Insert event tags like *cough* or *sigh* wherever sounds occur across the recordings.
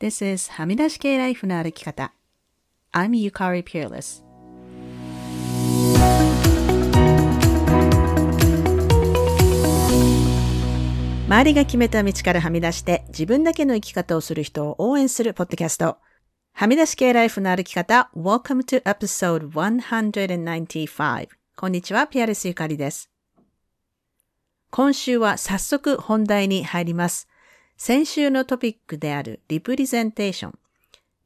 This is はみ出し系ライフの歩き方。I'm Yukari Peerless. 周りが決めた道からはみ出して自分だけの生き方をする人を応援するポッドキャスト。はみ出し系ライフの歩き方。Welcome to episode 195. こんにちは、ピアレスゆかりです。今週は早速本題に入ります。先週のトピックであるリプレゼンテーション。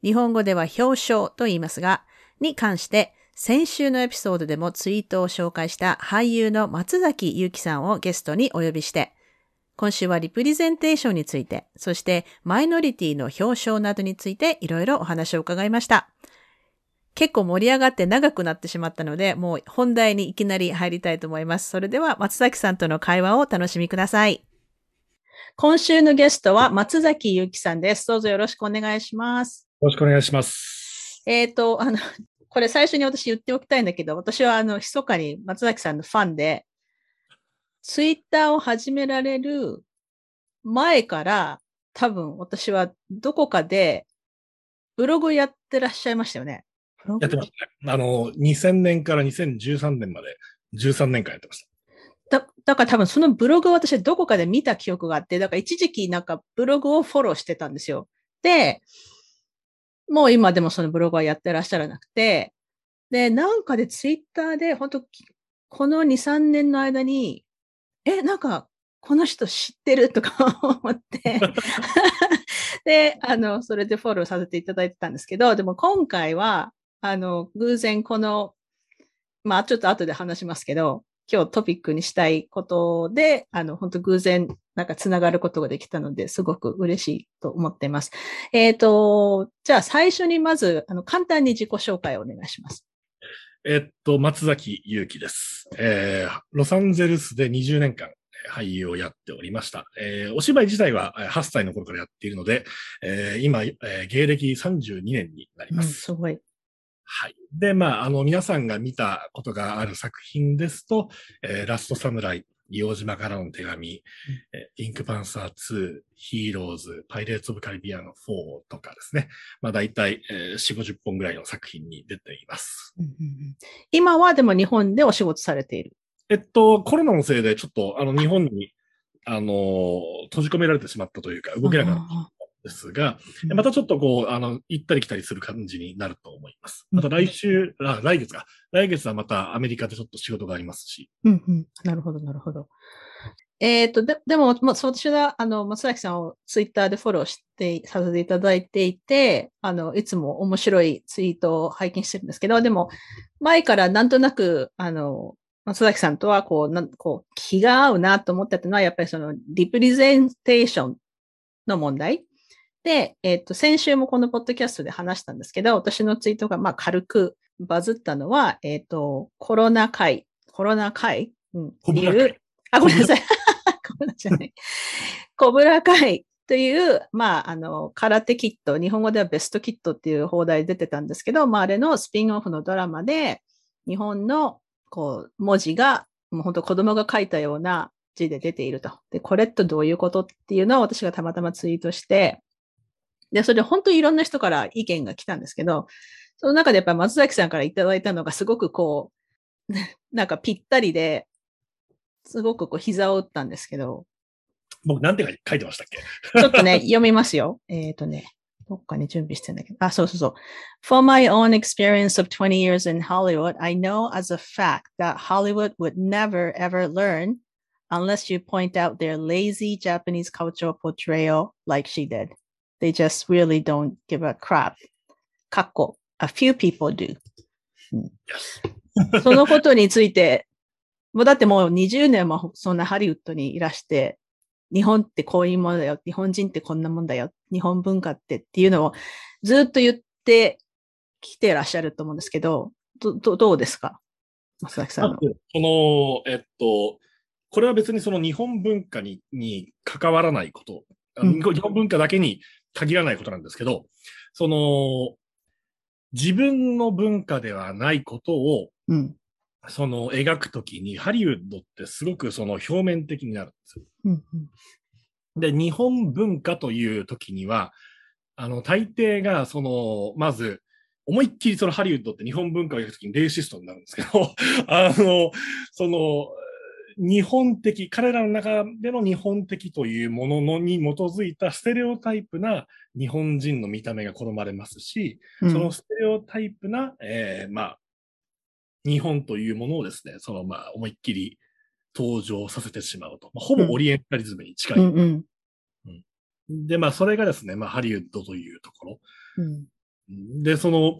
日本語では表彰と言いますが、に関して先週のエピソードでもツイートを紹介した俳優の松崎祐樹さんをゲストにお呼びして、今週はリプレゼンテーションについて、そしてマイノリティの表彰などについていろいろお話を伺いました。結構盛り上がって長くなってしまったので、もう本題にいきなり入りたいと思います。それでは松崎さんとの会話をお楽しみください。今週のゲストは松崎ゆきさんです。どうぞよろしくお願いします。よろしくお願いします。えっ、ー、と、あの、これ最初に私言っておきたいんだけど、私はあの、密かに松崎さんのファンで、ツイッターを始められる前から多分私はどこかでブログやってらっしゃいましたよね。やってましたね。あの、2000年から2013年まで13年間やってました。だだから多分そのブログを私どこかで見た記憶があって、だから一時期なんかブログをフォローしてたんですよ。で、もう今でもそのブログはやってらっしゃらなくて、で、なんかでツイッターで本当この2、3年の間にえ、なんか、この人知ってるとか *laughs* 思ってで、あの、それでフォローさせていただいてたんですけど、でも今回は、あの、偶然この、まあちょっと後で話しますけど、今日トピックにしたいことで、あの、本当偶然、なんか繋がることができたので、すごく嬉しいと思っています。えっ、ー、と、じゃあ最初にまず、あの、簡単に自己紹介をお願いします。えっと、松崎祐樹です。えー、ロサンゼルスで20年間俳優をやっておりました。えー、お芝居自体は8歳の頃からやっているので、えー、今、えー、芸歴32年になります。うん、すごい。はい。で、まあ、あの、皆さんが見たことがある作品ですと、えー、ラストサムライ、硫黄島からの手紙、うん、ピンクパンサー2、ヒーローズ、パイレーツ・オブ・カリビアン4とかですね。まあ大体、えー、4、50本ぐらいの作品に出ています、今はでも日本でお仕事されている。えっと、コロナのせいでちょっとあの日本に、あの、閉じ込められてしまったというか、動けなくなったですが、またちょっとこう、あの、行ったり来たりする感じになると思います。また来週、あ来月か。来月はまたアメリカでちょっと仕事がありますし。うんうん。なるほど、なるほど。えっ、ー、と、で、でも、まあ、私は、あの、松崎さんをツイッターでフォローして、させていただいていて、あの、いつも面白いツイートを拝見してるんですけど、でも、前からなんとなく、あの、松崎さんとは、こう、なんこう、気が合うなと思ったのは、やっぱりその、リプレゼンテーションの問題。で、えっ、と、先週もこのポッドキャストで話したんですけど、私のツイートがまあ軽くバズったのは、えっ、と、コロナ会、コロナ会、うん、っていう、あ、ごめんなさい。*laughs* コブラじゃない。コブラ会という、まあ、あの、空手キット、日本語ではベストキットっていう放題出てたんですけど、まあ、あれのスピンオフのドラマで、日本の、こう、文字が、もう本当子供が書いたような字で出ていると。で、これってどういうことっていうのを私がたまたまツイートして、で、それで本当にいろんな人から意見が来たんですけど、その中でやっぱり松崎さんからいただいたのがすごくこう、なんかぴったりで、すごくこう膝を打ったんですけど。僕なんて書いてましたっけちょっとね、読みますよ。えっ、ー、とね、どっかに準備してんだけど。あ、そうそうそう。For my own experience of 20 years in Hollywood, I know as a fact that Hollywood would never ever learn unless you point out their lazy Japanese cultural portrayal like she did. They just really don't give a crap. かっこ、a few people do. *laughs* そのことについて、もうだってもう20年もそんなハリウッドにいらして、日本ってこういうものだよ。日本人ってこんなもんだよ。日本文化ってっていうのをずっと言ってきてらっしゃると思うんですけど、どどどうですか？松崎さんの。その、えっと、これは別にその日本文化にに関わらないこと、うん、日本文化だけに限らないことなんですけど、その、自分の文化ではないことを、うん、その描くときに、ハリウッドってすごくその表面的になるんですよ。うんうん、で、日本文化というときには、あの、大抵が、その、まず、思いっきりそのハリウッドって日本文化をやるときにレイシストになるんですけど、*laughs* あの、その、日本的、彼らの中での日本的というもののに基づいたステレオタイプな日本人の見た目が好まれますし、うんそのステレオタイプな、えーまあ、日本というものをですね、そのまあ、思いっきり登場させてしまうと。まあ、ほぼオリエンタリズムに近い。うんうんで、まあ、それがですね、まあ、ハリウッドというところ。うんで、その、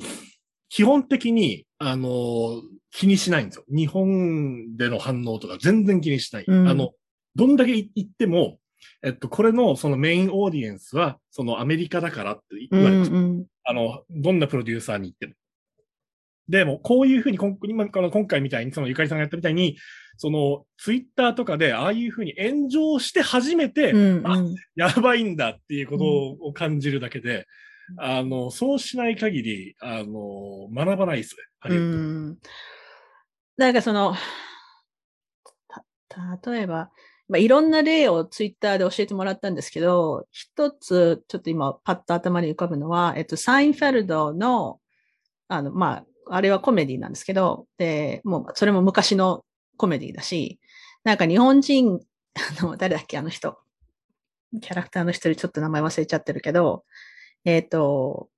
基本的に、あの、気にしないんですよ。日本での反応とか全然気にしない。うんあの、どんだけ言っても、えっと、これのそのメインオーディエンスは、そのアメリカだからって言われます。うんあの、どんなプロデューサーに言っても。でも、こういうふうに、今この今回みたいに、そのゆかりさんがやったみたいに、その、ツイッターとかで、ああいうふうに炎上して初めて、うんあやばいんだっていうことを感じるだけで、あの、そうしない限り、あの、学ばないですね。ハリウッド。なんかその、例えば、まあ、いろんな例をツイッターで教えてもらったんですけど、一つ、ちょっと今パッと頭に浮かぶのは、えっと、サインフェルドの、あの、まあ、あれはコメディなんですけど、で、もう、それも昔のコメディだし、なんか日本人、あの、誰だっけ、あの人。キャラクターの一人、ちょっと名前忘れちゃってるけど、えっ、と、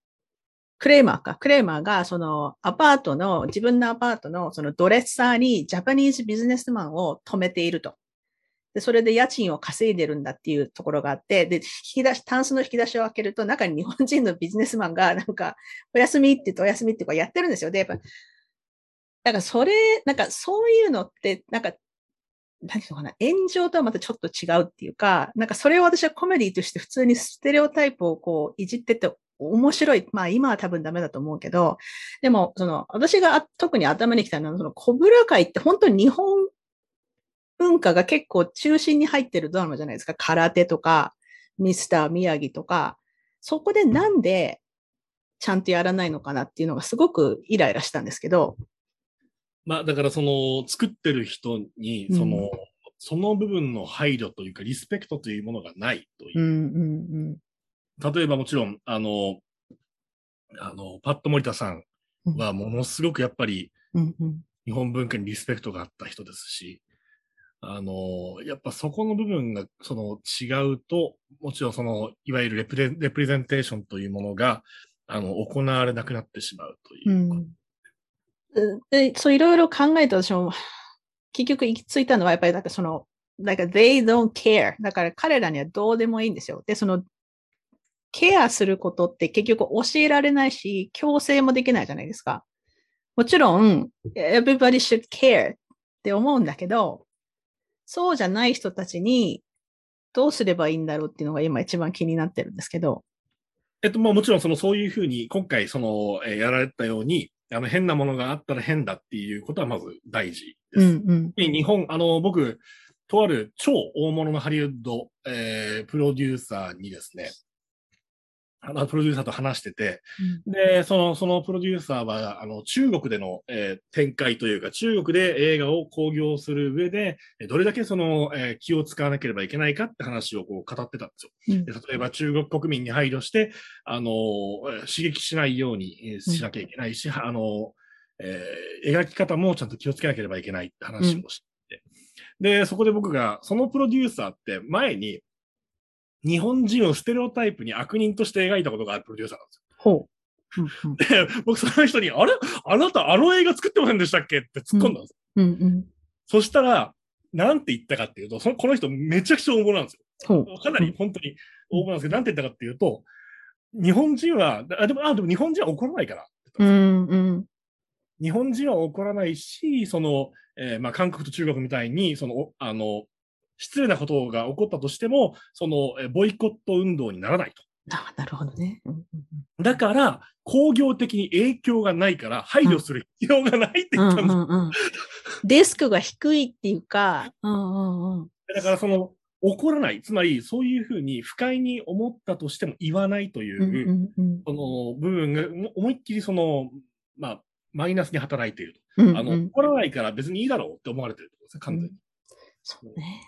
クレーマーか。クレーマーが、その、アパートの、自分のアパートの、そのドレッサーにジャパニーズビジネスマンを止めていると。で、それで家賃を稼いでるんだっていうところがあって、で、引き出し、タンスの引き出しを開けると、中に日本人のビジネスマンが、なんか、お休みって言ってお休みっていうやってるんですよ。で、やっぱ、だからそれ、なんかそういうのって、なんか、何ていうのかな、炎上とはまたちょっと違うっていうか、なんかそれを私はコメディとして普通にステレオタイプをこういじってて面白い。まあ今は多分ダメだと思うけど、でもその私が特に頭に来たのはそのコブラ会って本当に日本文化が結構中心に入ってるドラマじゃないですか。空手とか、ミスター宮城とか、そこでなんでちゃんとやらないのかなっていうのがすごくイライラしたんですけど、まあ、だからその、作ってる人に、その、うん。その部分の配慮というか、リスペクトというものがないという。う。んうん例えばもちろん、あの、あの、パット森田さんはものすごくやっぱりうんうん。日本文化にリスペクトがあった人ですし、あの、やっぱそこの部分がその違うと、もちろんその、いわゆるレプレレプレゼンテーションというものが、あの、行われなくなってしまうというう。んで、そういろいろ考えて私も、結局行き着いたのはやっぱりなんかその、なんか they don't care。だから彼らにはどうでもいいんですよ。で、その、ケアすることって結局教えられないし、強制もできないじゃないですか。もちろん、everybody should care って思うんだけど、そうじゃない人たちにどうすればいいんだろうっていうのが今一番気になってるんですけど。えっと、まあもちろんそのそういうふうに、今回その、えやられたように、あの変なものがあったら変だっていうことはまず大事です。うんうん。で日本、あの、僕、とある超大物のハリウッド、えープロデューサーにですね、あの、プロデューサーと話してて、で、その、そのプロデューサーは、あの、中国での、えー展開というか、中国で映画を興行する上で、えーどれだけその、えー気を使わなければいけないかって話をこう語ってたんですよ。うん。で例えば中国国民に配慮して、あの、えー刺激しないようにえーしなきゃいけないし、あの、えー描き方もちゃんと気をつけなければいけないって話をして、で、そこで僕が、そのプロデューサーって前に、日本人をステレオタイプに悪人として描いたことがあるプロデューサーなんですよ。ほう。うんうんで、僕その人に、あれ？あなたあの映画作ってませんでしたっけ？って突っ込んだんですよ。うんうん。そしたら、なんて言ったかっていうと、そのこの人めちゃくちゃ大物なんですよ。かなり本当に大物なんですけど、なんて言ったかっていうと、日本人は、あでも、あでも日本人は怒らないから。うんうん。日本人は怒らないし、その、えーまあ、韓国と中国みたいに、その、おあの、失礼なことが起こったとしても、その、えーボイコット運動にならないと。あなるほどね。うんうんだから、工業的に影響がないから、配慮する必要がないってうん言ったんです。うんうんデスクが低いっていうか、うんうんうん。だから、その、怒らない。つまり、そういうふうに不快に思ったとしても言わないという、うんうんうんその部分がも思いっきりその、まあ、マイナスに働いていると。あの、うんうん怒らないから別にいいだろうって思われてるってことですね、完全に。そうね。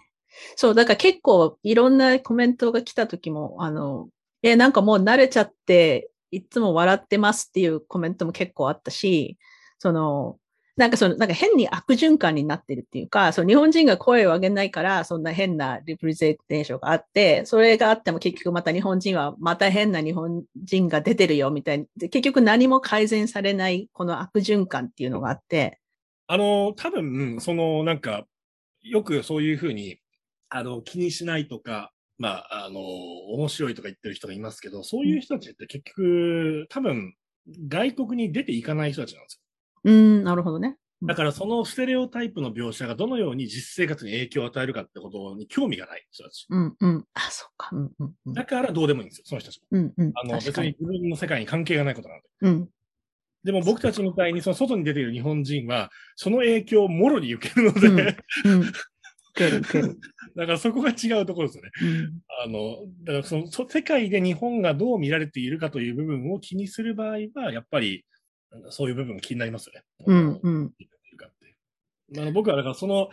そう、だから結構いろんなコメントが来た時も、あの、え、なんかもう慣れちゃって、いつも笑ってますっていうコメントも結構あったし、その、なんかその、なんか変に悪循環になってるっていうか、その日本人が声を上げないから、そんな変なリプレゼンテーションがあって、それがあっても結局また日本人はまた変な日本人が出てるよみたいに、で結局何も改善されないこの悪循環っていうのがあって、あの、多分、その、なんか、よくそういうふうに、あの、気にしないとか、まあ、あの、面白いとか言ってる人がいますけど、そういう人たちって結局、多分、外国に出ていかない人たちなんですよ。うーん、なるほどね。だからそのステレオタイプの描写がどのように実生活に影響を与えるかってことに興味がない人たち。うん、うん。あ、そっか。うん、うん、うんだからどうでもいいんですよ、その人たちも。うん、うん。あの。別に自分の世界に関係がないことなんで。うん。でも僕たちみたいにその外に出ている日本人は、その影響をもろに受けるので、うんうん。受ける、受ける。だからそこが違うところですよね。うん。あの、だからその、そ世界で日本がどう見られているかという部分を気にする場合は、やっぱり、そういう部分が気になりますよね。うん、うん。あの僕はだからその、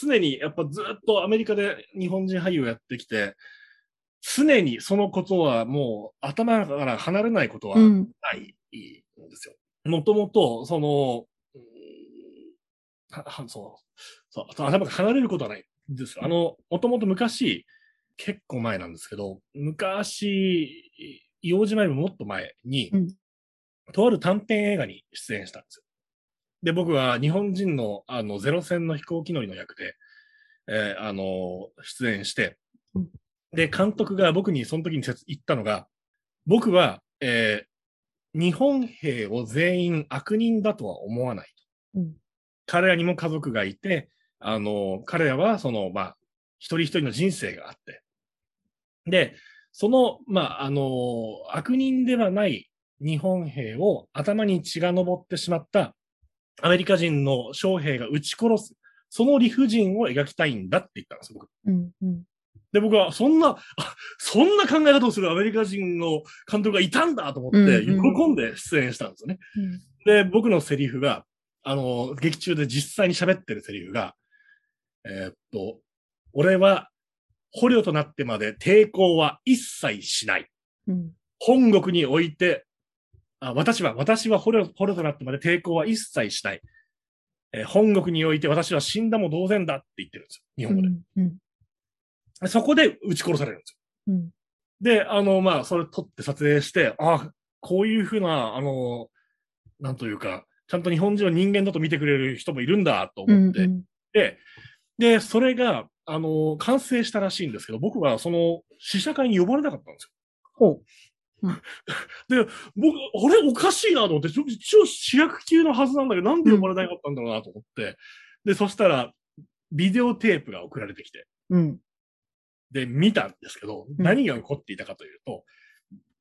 常にやっぱずっとアメリカで日本人俳優をやってきて、常にそのことはもう頭から離れないことはうん。ないんですよ。もともと、その、うんそう、そう、頭から離れることはないんですよ。あの、もともと昔、結構前なんですけど、昔、硫黄島よりももっと前に、うんとある短編映画に出演したんですよ。で、僕は日本人のあのゼロ戦の飛行機乗りの役で、えーあの、出演してうん、で、監督が僕にその時に説言ったのが、僕は、えー日本兵を全員悪人だとは思わないと。うん彼らにも家族がいて、あの、彼らはその、まあ、一人一人の人生があって。で、その、まあ、あの、悪人ではない日本兵を頭に血が上ってしまったアメリカ人の将兵が撃ち殺す、その理不尽を描きたいんだって言ったんですよ、僕。うん、うん。で、僕は、そんな、あそんな考え方をするアメリカ人の監督がいたんだと思って、うんうん喜んで出演したんですよね。で、僕のセリフが、あの、劇中で実際に喋ってるセリフが、えーっと、俺は捕虜となってまで抵抗は一切しない。うん。本国において、あ私は、私は捕虜捕虜となってまで抵抗は一切しない。えー本国において私は死んだも同然だって言ってるんですよ。日う本語で。ん、うん。そこで撃ち殺されるんですよ。うん。で、あの、まあ、それ撮って撮影して、あこういうふうな、あの、なんというか、ちゃんと日本人を人間だと見てくれる人もいるんだとうん思って、で、で、それが、あの、完成したらしいんですけど、僕はその試写会に呼ばれなかったんですよ。ほで、僕、あれ？おかしいなと思って、一応主役級のはずなんだけど、なんで呼ばれなかったんだろうなと思って、で、そしたら、ビデオテープが送られてきて、う。うん。で、見たんですけど、うん。何が起こっていたかというと、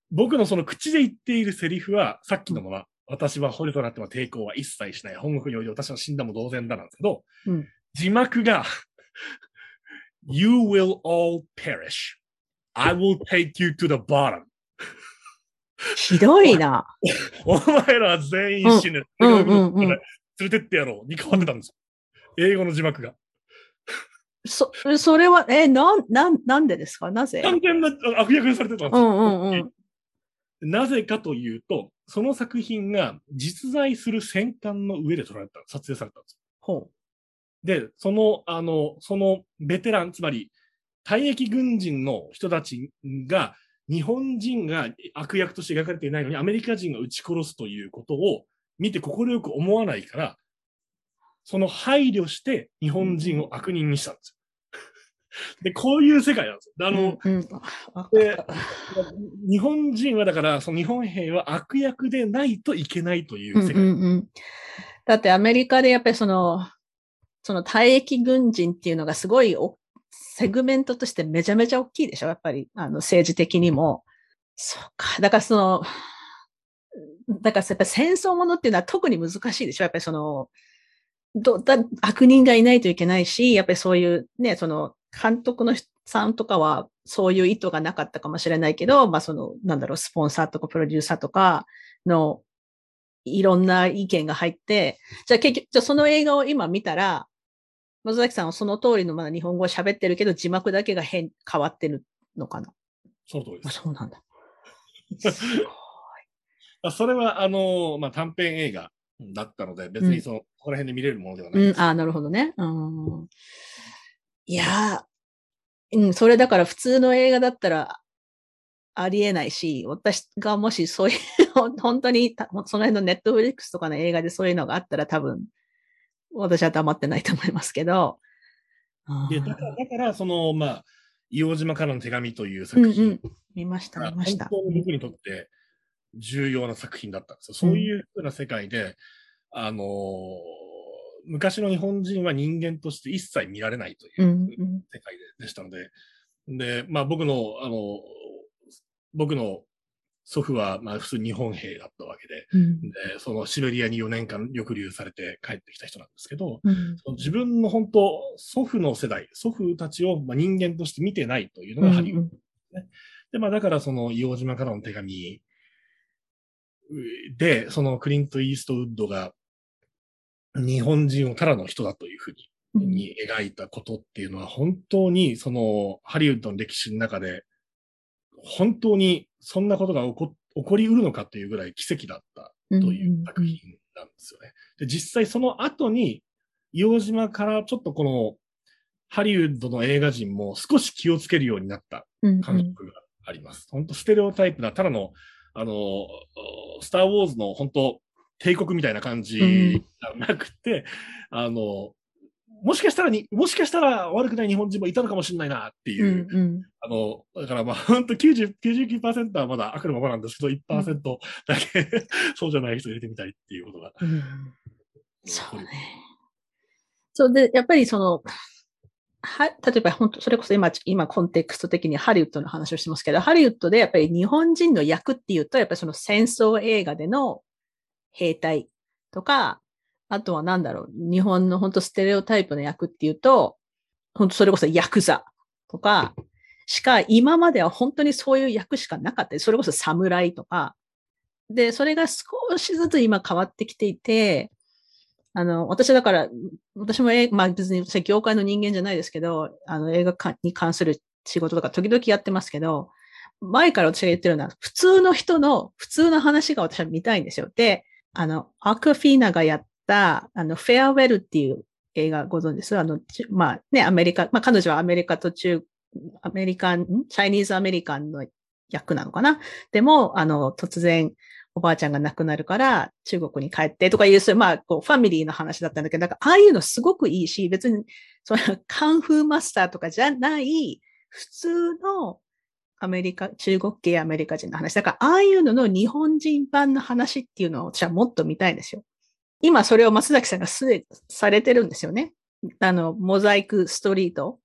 僕のその口で言っているセリフは、さっきのまま、私は捕虜となっても抵抗は一切しない。本国において私は死んだも同然だなんですけど、うん字幕が、*laughs* You will all perish. I will take you to the bottom. *laughs* ひどいな。お前らは全員死ぬ。連れてってやろうに変わってたんですよ。英語の字幕が。そ、それは、え、なん、なん、なんでですか？なぜ？完全な悪役にされてたんですよ。うんうんうん。なぜかというと、その作品が実在する戦艦の上で撮られた、撮影されたんですほよ。で、その、あの、そのベテラン、つまり、退役軍人の人たちが、日本人が悪役として描かれていないのに、アメリカ人が撃ち殺すということを見て快く思わないから、その配慮して日本人を悪人にしたんですよ。*laughs* で、こういう世界なんですよ。あう。の、うんうんで日本人はだから、その日本兵は悪役でないといけないといううんう世界。んうん。だってアメリカでやっぱりその、その退役軍人っていうのがすごいおセグメントとしてめちゃめちゃ大きいでしょやっぱり、あの政治的にも。そうか。だからその、だからやっぱり戦争ものっていうのは特に難しいでしょやっぱりその、どだ悪人がいないといけないし、やっぱりそういうね、その監督の人さんとかはそういう意図がなかったかもしれないけど、まあその、なんだろう、スポンサーとかプロデューサーとかのいろんな意見が入って、じゃあ結局、じゃあその映画を今見たら、松崎さんはその通りのまだ日本語を喋ってるけど、字幕だけが変、変わってるのかな？その通りです。あそうなんだ。*laughs* それは、あの、まあ、短編映画だったので、別にその、うん、ここら辺で見れるものではない。うん、ああ、なるほどね。うん。いやうん、それだから普通の映画だったらありえないし、私がもしそういう、*laughs* 本当に、その辺のネットフリックスとかの映画でそういうのがあったら多分、私は黙ってないと思いますけど。でだから、だからその、まあ、硫黄島からの手紙という作品、うんうん、見ました、見ました。本当に僕にとって重要な作品だったんですよ。そういうふうな世界で、あのー、昔の日本人は人間として一切見られないという世界でしたので、で、まあ僕の、あの、僕の祖父は、まあ普通日本兵だったわけで、うん、で、そのシベリアに4年間抑留されて帰ってきた人なんですけど、うん、自分の本当、祖父の世代、祖父たちをまあ人間として見てないというのがハリウッド。ですね。うん、で、まあだからその硫黄島からの手紙で、そのクリント・イーストウッドが日本人をただの人だというふうに、に描いたことっていうのは本当にそのハリウッドの歴史の中で本当にそんなことが起こ起こりうるのかっていうぐらい奇跡だったという作品なんですよね。で実際その後に、硫黄島からちょっとこのハリウッドの映画人も少し気をつけるようになった感覚があります。本当ステレオタイプな、ただの、あの、スター・ウォーズの本当帝国みたいな感じじゃなくて、うん、あの、もしかしたらに、もしかしたら悪くない日本人もいたのかもしれないなっていう、うんうん、あの、だからまあ、本当90、99%はまだ悪のままなんですけど、1%だけ、うん、そうじゃない人入れてみたいっていうことが。うん、そうね。そうで、やっぱりその、は、例えば本当、それこそ今、今コンテクスト的にハリウッドの話をしてますけど、ハリウッドでやっぱり日本人の役っていうと、やっぱりその戦争映画での兵隊とか、あとはなんだろう、日本の本当ステレオタイプの役っていうと、本当それこそヤクザとか、しか今までは本当にそういう役しかなかった。それこそ侍とか。で、それが少しずつ今変わってきていて、あの、私だから、私も、まあ別に業界の人間じゃないですけど、あの映画に関する仕事とか時々やってますけど、前から私が言ってるのは、普通の人の普通の話が私は見たいんですよ。で、あの、アクフィーナがやった、あの、フェアウェルっていう映画ご存知です？あの、まあね、アメリカ、まあ彼女はアメリカと中、アメリカン、チャイニーズアメリカンの役なのかな？でも、あの、突然、おばあちゃんが亡くなるから中国に帰ってとかいう、そういう、まあ、こう、ファミリーの話だったんだけど、なんか、ああいうのすごくいいし、別に、その、カンフーマスターとかじゃない、普通のアメリカ、中国系アメリカ人の話。だから、ああいうのの日本人版の話っていうのを私はもっと見たいんですよ。今それを松崎さんがすでにされてるんですよね。あの、モザイクストリート。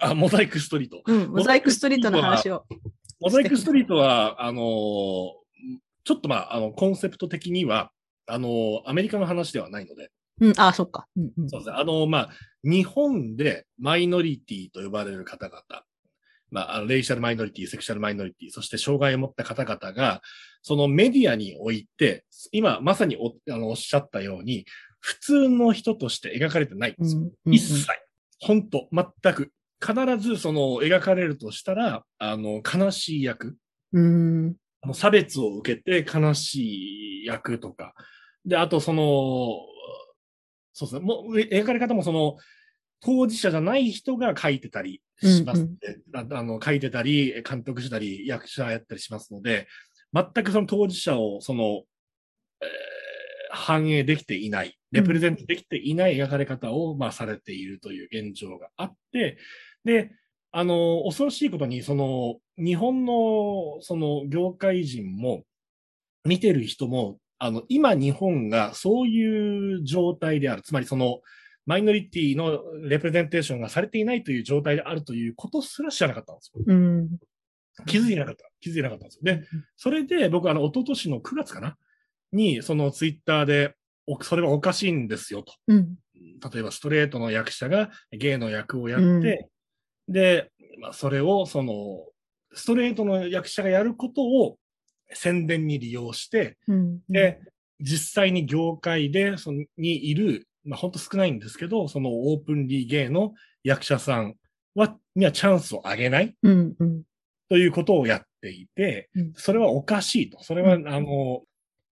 あ、モザイクストリート。うん、モザイクストリートの話を。モザイクストリートは、あのちょっとまあ、あの、コンセプト的には、あのアメリカの話ではないので。うん、あ、そっか。うんうん、そうですね。あのまあ、日本でマイノリティと呼ばれる方々、まあ、あのレイシャルマイノリティ、セクシャルマイノリティ、そして障害を持った方々が、そのメディアにおいて、今まさにおあのおっしゃったように、普通の人として描かれてないんですよ。うんうんうん、一切。本当全く。必ずその描かれるとしたら、あの、悲しい役。うん、あの差別を受けて悲しい役とか。で、あとその、そうですね。もう、描かれ方もその、当事者じゃない人が書いてたりします、ねうんうん、あの書いてたり、監督したり、役者やったりしますので、全くその当事者を、その、えー、反映できていない、レプレゼントできていない描かれ方を、まあ、されているという現状があって、で、あの、恐ろしいことに、その、日本の、その、業界人も、見てる人も、あの、今日本がそういう状態である。つまりその、マイノリティのレプレゼンテーションがされていないという状態であるということすら知らなかったんですよ。うん、気づいてなかった。気づいてなかったんですよ。で、それで僕、あの、一昨年の9月かな？に、そのツイッターで、それはおかしいんですよと。うん、例えば、ストレートの役者がゲイの役をやって、うん、で、まあ、それを、その、ストレートの役者がやることを宣伝に利用して、うん、で、実際に業界で、そのにいるまあ本当少ないんですけど、そのオープンリーゲイの役者さんは、にはチャンスをあげない。うんうん、ということをやっていて、うんそれはおかしいと。それは、うんあの、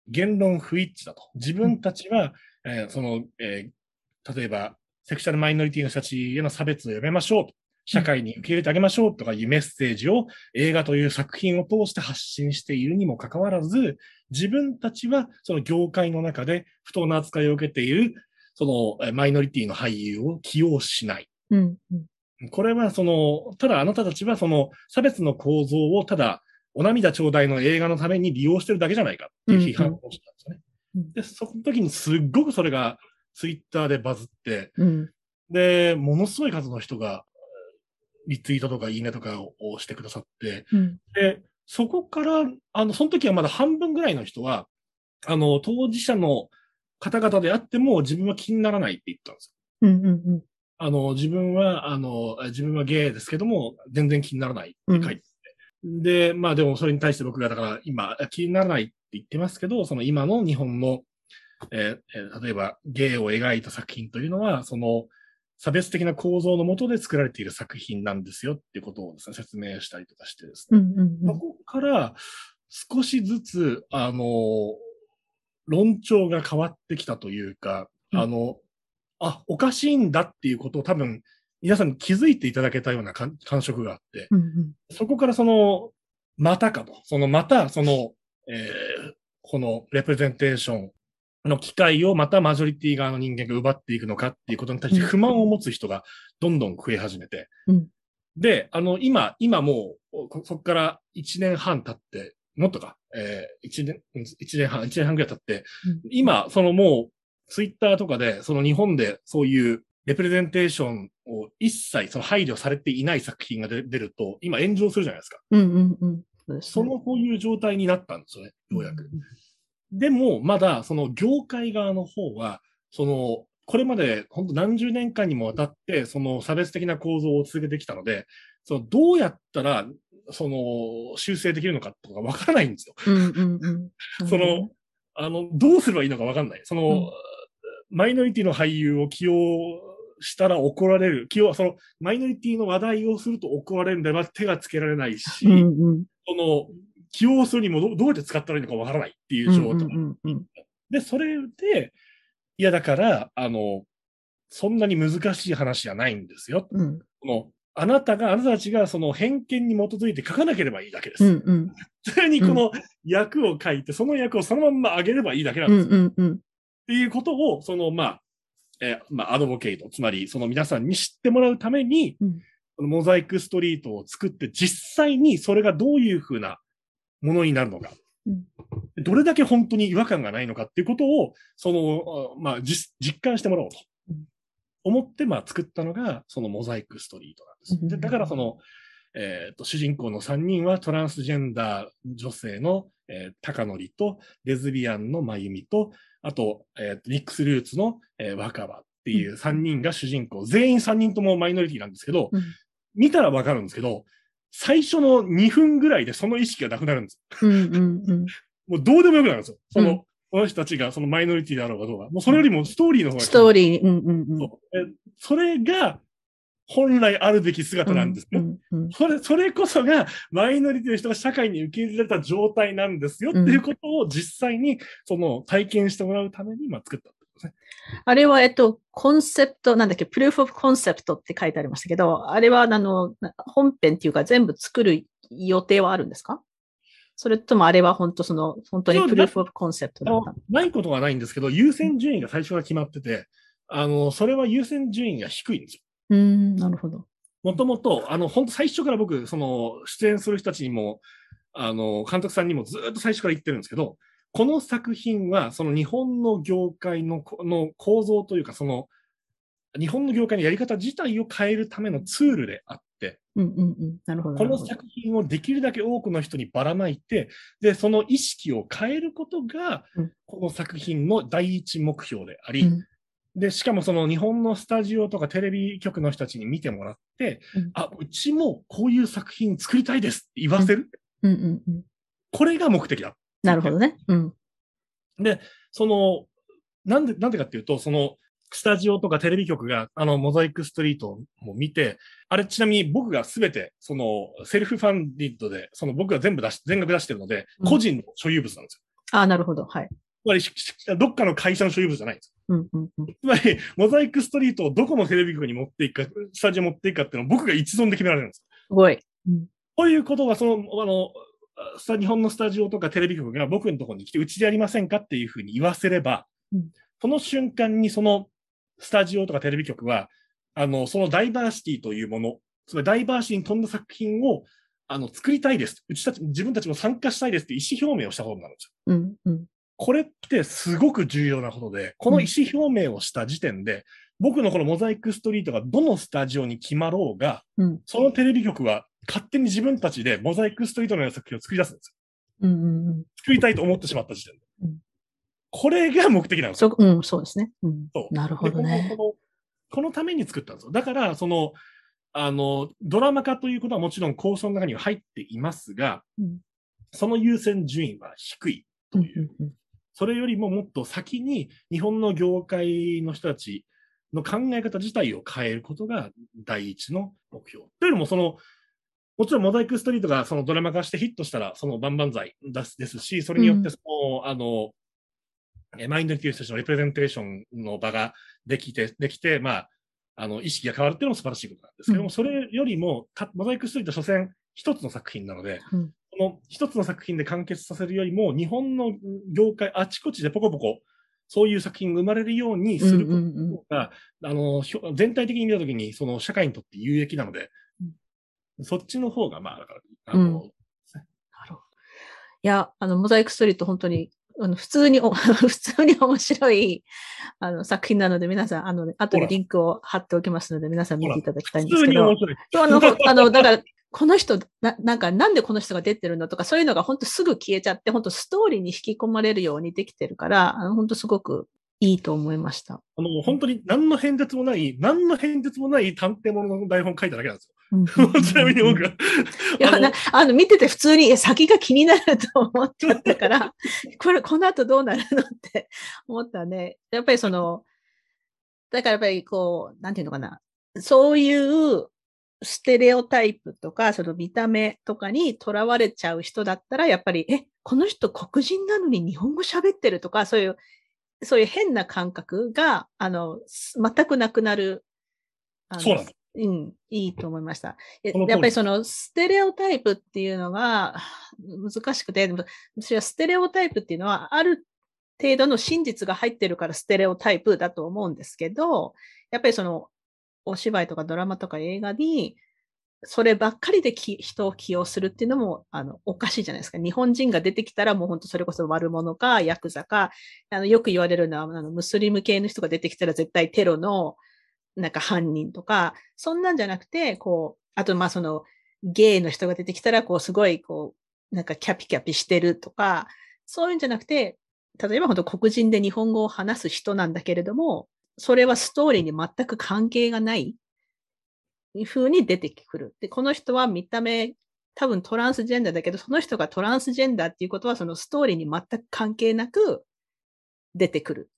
言論不一致だと。自分たちは、えーその、えー例えば、セクシャルマイノリティの人たちへの差別をやめましょうと。社会に受け入れてあげましょうとかいうメッセージを映画という作品を通して発信しているにもかかわらず、自分たちはその業界の中で不当な扱いを受けている、そのえーマイノリティの俳優を起用しない。うん。うん。これはその、ただあなたたちはその差別の構造をただお涙ちょうだいの映画のために利用してるだけじゃないかっていう批判をしたんですよね。うんで、その時にすっごくそれがツイッターでバズって、うん。で、ものすごい数の人がリツイートとかいいねとかをしてくださって、うん。で、そこから、あの、その時はまだ半分ぐらいの人は、あの、当事者の方々であっても自分は気にならないって言ったんですよ。うん。うん。あの、自分は、あの、自分はゲイですけども、全然気にならないって書いてて。で、まあでもそれに対して僕がだから今、気にならないって言ってますけど、その今の日本の、えーえー例えばゲイを描いた作品というのは、その差別的な構造のもとで作られている作品なんですよっていうことをですね、説明したりとかしてですね。うん。うん。そこから少しずつ、あの、論調が変わってきたというか、うん。あの、あ、おかしいんだっていうことを多分、皆さんに気づいていただけたような感感触があって、うん。そこからその、またかと、そのまた、その、えーこのレプレゼンテーションの機会をまたマジョリティ側の人間が奪っていくのかっていうことに対してうん。不満を持つ人がどんどん増え始めて、うん。で、あの、今、今もう、こそこから1年半経って、もっとか、えー、1年、うん一年半、1年半ぐらい経って、今、そのもう、ツイッターとかで、その日本でそういうレプレゼンテーションを一切その配慮されていない作品が出出ると、今炎上するじゃないですか。うん。うん。うん。そその、こういう状態になったんですよね、ようやく。でも、まだ、その業界側の方は、その、これまで本当何十年間にもわたって、その差別的な構造を続けてきたので、そのどうやったら、その、修正できるのかとかわからないんですよ。その、あの、どうすればいいのかわかんない。その、うんマイノリティの俳優を起用したら怒られる。起用、その、マイノリティの話題をすると怒られるんで、まあ、手がつけられないし、うん。うん。その、起用するにもどどうやって使ったらいいのかわからないっていううん。状態。で、それで、いや、だから、あの、そんなに難しい話じゃないんですよ。うん。この、あなたが、あなたたちがその偏見に基づいて書かなければいいだけです。うん。うん。それにこの役を書いて、その役をそのまんま上げればいいだけなんうですよ。っん。うん。ていうことを、その、まあ、えーまあ、アドボケイト、つまり、その皆さんに知ってもらうために、うんこのモザイクストリートを作って、実際にそれがどういうふうなものになるのか。うんどれだけ本当に違和感がないのかっていうことを、その、あまあ、実実感してもらおうとうん思って、まあ、作ったのが、そのモザイクストリートなんです。でうんだから、その、えっ、と、主人公の3人はトランスジェンダー女性の、えー、高則と、レズビアンのまゆみと、あと、えーと、ミックスルーツの、えー若葉っていう3人が主人公。全員3人ともマイノリティなんですけど、うん見たらわかるんですけど、最初の2分ぐらいでその意識がなくなるんです。うん。うん。うん。もうどうでもよくなるんですよ。その、うんこの人たちがそのマイノリティだろうがどうか。もうそれよりもストーリーの方がストーリー、うん。うん。うん。そうえそれが本来あるべき姿なんですよ。うん。うん。それ、それこそが、マイノリティの人が社会に受け入れられた状態なんですよ、うんっていうことを実際に、その、体験してもらうために、まあ、作ったってことですね。あれは、えっと、コンセプト、なんだっけ、プルーフオブコンセプトって書いてありましたけど、あれは、あの、な本編っていうか全部作る予定はあるんですか？それともあれは本当その、本当にプルーフオブコンセプトだったのないことはないんですけど、優先順位が最初から決まってて、あの、それは優先順位が低いんですよ。うーん、なるほど。もともと、あの、本当最初から僕、その、出演する人たちにも、あの、監督さんにもずっと最初から言ってるんですけど、この作品は、その日本の業界のこの構造というか、その、日本の業界のやり方自体を変えるためのツールであって、うんうんうん。なるほど。この作品をできるだけ多くの人にばらまいて、で、その意識を変えることがうん、この作品の第一目標であり、うんで、しかもその日本のスタジオとかテレビ局の人たちに見てもらって、うんあ、うちもこういう作品作りたいですって言わせる？うんうんうん。これが目的だ。なるほどね。うん。で、その、なんで、なんでかっていうと、その、スタジオとかテレビ局が、あの、モザイクストリートも見て、あれちなみに僕がすべて、その、セルフファンディッドで、その僕が全部出し、全額出してるので、うん個人の所有物なんですよ。ああ、なるほど。はい。つまり、どっかの会社の所有物じゃないんです。うんうんうん。つまり、モザイクストリートをどこのテレビ局に持っていくか、スタジオ持っていくかっていうのを僕が一存で決められるんです。すごい。うんということは、その、あの、日本のスタジオとかテレビ局が僕のところに来て、うちでやりませんかっていうふうに言わせれば、うんその瞬間にそのスタジオとかテレビ局は、あの、そのダイバーシティというもの、つまりダイバーシティに富んだ作品を、あの、作りたいです。うちたち、自分たちも参加したいですって意思表明をしたことになるんですよ。うんうん。これってすごく重要なことで、この意思表明をした時点で、僕のこのモザイクストリートがどのスタジオに決まろうが、うんそのテレビ局は勝手に自分たちでモザイクストリートのような作品を作り出すんですよ。うんうんうん。作りたいと思ってしまった時点で。うんこれが目的なんですよ。そ、うん、そうですね。うん。そうなるほどね。このこのために作ったんですよ。だから、その、あの、ドラマ化ということはもちろん構想の中には入っていますが、うんその優先順位は低いとうんいう。うんうんそれよりももっと先に日本の業界の人たちの考え方自体を変えることが第一の目標。というのも、その、もちろんモザイクストリートがそのドラマ化してヒットしたら、その万々歳ですし、それによってその、あの、えマインドリティの人たちのレプレゼンテーションの場ができて、できて、まあ、あの、意識が変わるっていうのも素晴らしいことなんですけども、うん。それよりもか、モザイクストリート所詮一つの作品なので、うん。この一つの作品で完結させるよりも、日本の業界あちこちでポコポコ、そういう作品が生まれるようにするこうんうんうん。とが、あの、全体的に見たときに、その社会にとって有益なので、そっちの方が、まあ、だから、あの、なるほど。いや、あの、モザイクストリート本当に、あの、普通にお、*laughs* 普通に面白い、あの、作品なので、皆さん、あの、後でリンクを貼っておきますので、皆さん見ていただきたいん普ですけど通に面、白い。あの、*laughs* あの、だから、この人、な、なんか、なんでこの人が出てるのとか、そういうのが本当すぐ消えちゃって、本当ストーリーに引き込まれるようにできてるから、あの、本当すごくいいと思いました。あの、本当に何の変哲もない、何の変哲もない探偵ものの台本書いただけなんですうんよ。ちなみに僕が。*laughs* いや、あのなあの、見てて普通にえ先が気になると思っちゃったから、*laughs* これ、この後どうなるのって *laughs* 思ったね。やっぱりその、だからやっぱりこう、なんていうのかな。そういうステレオタイプとか、その見た目とかにとらわれちゃう人だったら、やっぱり、え、この人黒人なのに日本語喋ってるとか、そういう、そういう変な感覚が、あの、す全くなくなる。そうなんです。うん、いいと思いました。やっぱりそのステレオタイプっていうのが難しくて、私はステレオタイプっていうのはある程度の真実が入ってるからステレオタイプだと思うんですけど、やっぱりそのお芝居とかドラマとか映画にそればっかりでき人を起用するっていうのもあのおかしいじゃないですか。日本人が出てきたらもう本当それこそ悪者かヤクザか、あのよく言われるのはあのムスリム系の人が出てきたら絶対テロのなんか犯人とか、そんなんじゃなくて、こう、あとまあそのゲイの人が出てきたら、こうすごいこう、なんかキャピキャピしてるとか、そういうんじゃなくて、例えば本当黒人で日本語を話す人なんだけれども、それはストーリーに全く関係がない風に出てくる。で、この人は見た目、多分トランスジェンダーだけど、その人がトランスジェンダーっていうことは、そのストーリーに全く関係なく出てくる。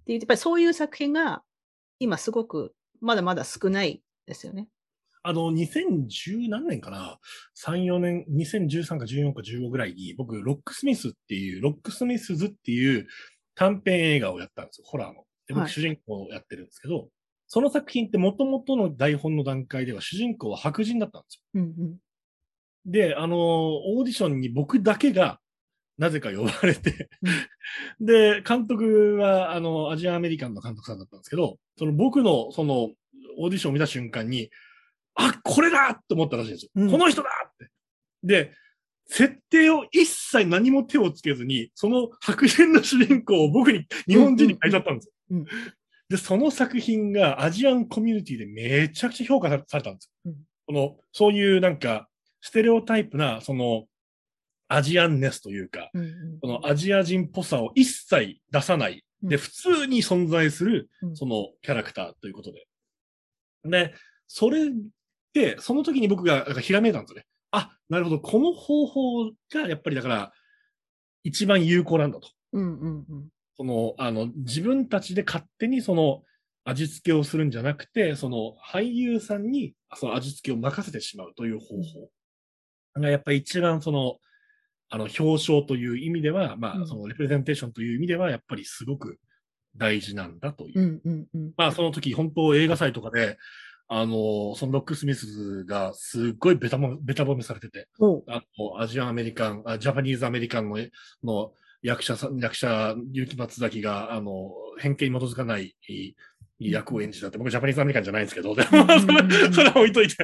っていう、やっぱりそういう作品が今すごくまだまだ少ないですよね。あの、2010何年かな ?3、4年、2013か14か15ぐらいに、僕、ロックスミスっていう、ロックスミスズっていう短編映画をやったんですよ、ホラーの。で、僕、はい主人公をやってるんですけど、その作品って元々の台本の段階では主人公は白人だったんですよ。うんうん。で、あの、オーディションに僕だけが、なぜか呼ばれて、*laughs* で、監督は、あの、アジアンアメリカンの監督さんだったんですけど、その僕の、その、オーディションを見た瞬間に、あ、これだと思ったらしいんですよ。うんこの人だって。で、設定を一切何も手をつけずに、その白人の主人公を僕に、日本人に変えちゃったんですよ。うんうんで、その作品がアジアンコミュニティでめちゃくちゃ評価されたんですよ。うんこの、そういうなんか、ステレオタイプな、その、アジアンネスというか、うんうんこのアジア人っぽさを一切出さない。で、うん普通に存在するう、んそのキャラクターということで。で、それで、その時に僕がなんかひらめいたんですよね。あ、なるほど。この方法がやっぱりだから、一番有効なんだと。うんうんうんその、あの、自分たちで勝手にその、味付けをするんじゃなくて、その俳優さんにその味付けを任せてしまうという方法が、やっぱり一番その、あの、表彰という意味では、まあ、そのレプレゼンテーションという意味では、やっぱりすごく大事なんだという。うんうんうん。まあ、その時、本当映画祭とかで、あの、そのロックスミスがすっごいベタも、ベタ褒めされてて、あの、アジアンアメリカン、あジャパニーズアメリカンの、の役者さん、役者、結城松崎が、あの、偏見に基づかない役を演じたって、僕ジャパニーズアメリカンじゃないんですけど、でも、うんうんうんうんそれは置いといて。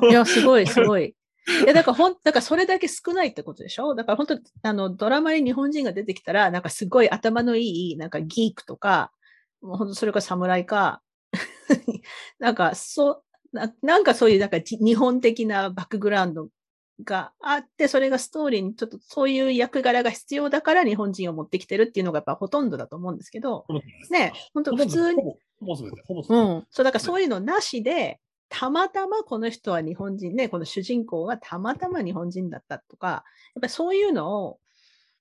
うんいや、すごい、すごい。いや、だからほん、だからそれだけ少ないってことでしょ？だから本当、あの、ドラマに日本人が出てきたら、なんかすごい頭のいい、なんかギークとか、もう本当それか侍か、*laughs* なんかそう、ななんかそういう、なんかじ日本的なバックグラウンドがあって、それがストーリーにちょっとそういう役柄が必要だから日本人を持ってきてるっていうのがやっぱほとんどだと思うんですけど、ね、本当普通に、ほぼ、ほぼ全て、ほぼ全て。うん。そう、だからそういうのなしで、たまたまこの人は日本人ね、この主人公がたまたま日本人だったとか、やっぱりそういうのを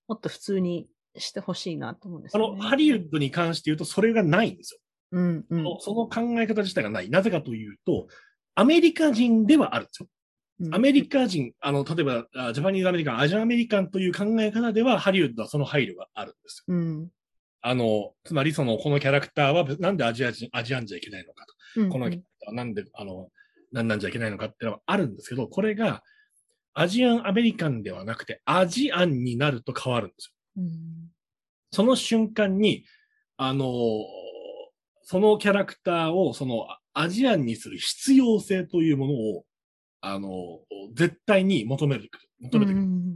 もっと普通にしてほしいなと思うんですね。の、ハリウッドに関して言うと、それがないんですよ。うんうんそのその考え方自体がない。なぜかというと、アメリカ人ではあるんですよ。うんアメリカ人、あの、例えば、あジャパニーズアメリカン、アジアアメリカンという考え方では、ハリウッドはその配慮があるんですよ。うんあの、つまり、その、このキャラクターは、なんでアジア人、アジアンじゃいけないのかと。うんこのキャラクターはなんで、あの、なんなんじゃいけないのかっていうのはあるんですけど、これが、アジアンアメリカンではなくて、アジアンになると変わるんですよ。うんその瞬間に、あの、そのキャラクターを、その、アジアンにする必要性というものを、あの、絶対に求める、求めてくる。うん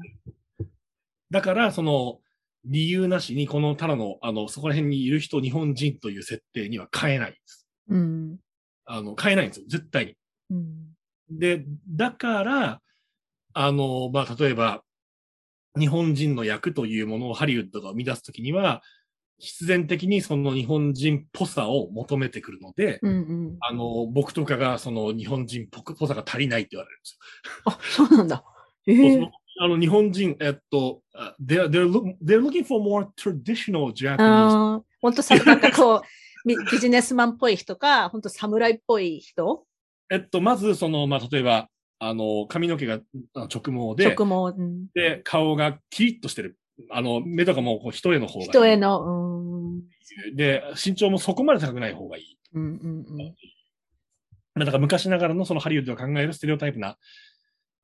だから、その、理由なしに、このただの、あの、そこら辺にいる人、日本人という設定には変えないです。うんあの、変えないんですよ。絶対に。うんで、だから、あの、まあ、例えば、日本人の役というものをハリウッドが生み出すときには、必然的にその日本人っぽさを求めてくるので、うんうんあの、僕とかがその日本人っぽくぽさが足りないって言われるんですあ、そうなんだ。えよ。あの、日本人、えっと、あ they're, they're, look- they're looking for more traditional Japanese. 本当さ、なんかこう、ビビジネスマンっぽい人か、本当侍っぽい人？えっと、まず、その、まあ、例えば、あの、髪の毛があ直毛で、直毛、うんで、顔がキリッとしてる。あの、目とかもこう一重の方がいい。人への、うんで、身長もそこまで高くない方がいい。うんうんうんまあだから昔ながらのそのハリウッドが考えるステレオタイプな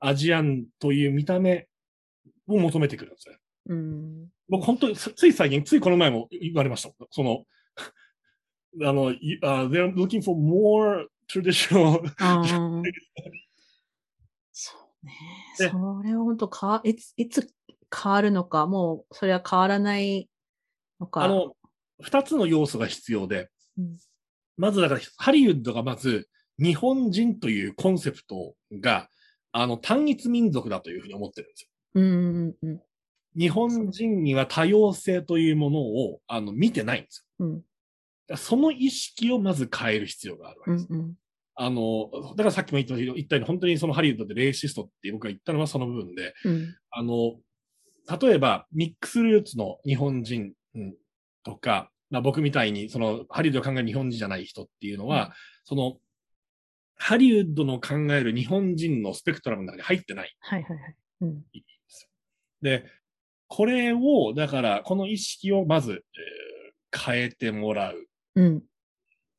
アジアンという見た目を求めてくるんですよ。うん僕本当につつい最近、ついこの前も言われました。その、*laughs* あの、いあ they're looking for more traditional *laughs* そうね。でそれは本当か、いつ、いつ変わるのか、もうそれは変わらないのか。あの、二つの要素が必要で、うんまずだから、ハリウッドがまず、日本人というコンセプトが、あの、単一民族だというふうに思ってるんですよ。うんうんうん日本人には多様性というものを、あの、見てないんですよ。うんその意識をまず変える必要があるわけです。うんうんあの、だからさっきも言ったように、本当にそのハリウッドでレイシストって僕が言ったのはその部分で、うんあの、例えば、ミックスルーツの日本人うんとか、まあ、僕みたいに、その、ハリウッドを考える日本人じゃない人っていうのは、うんその、ハリウッドの考える日本人のスペクトラムの中に入ってないはいはいはい。うんんですよ。で、これを、だから、この意識をまず、えー変えてもらう。うん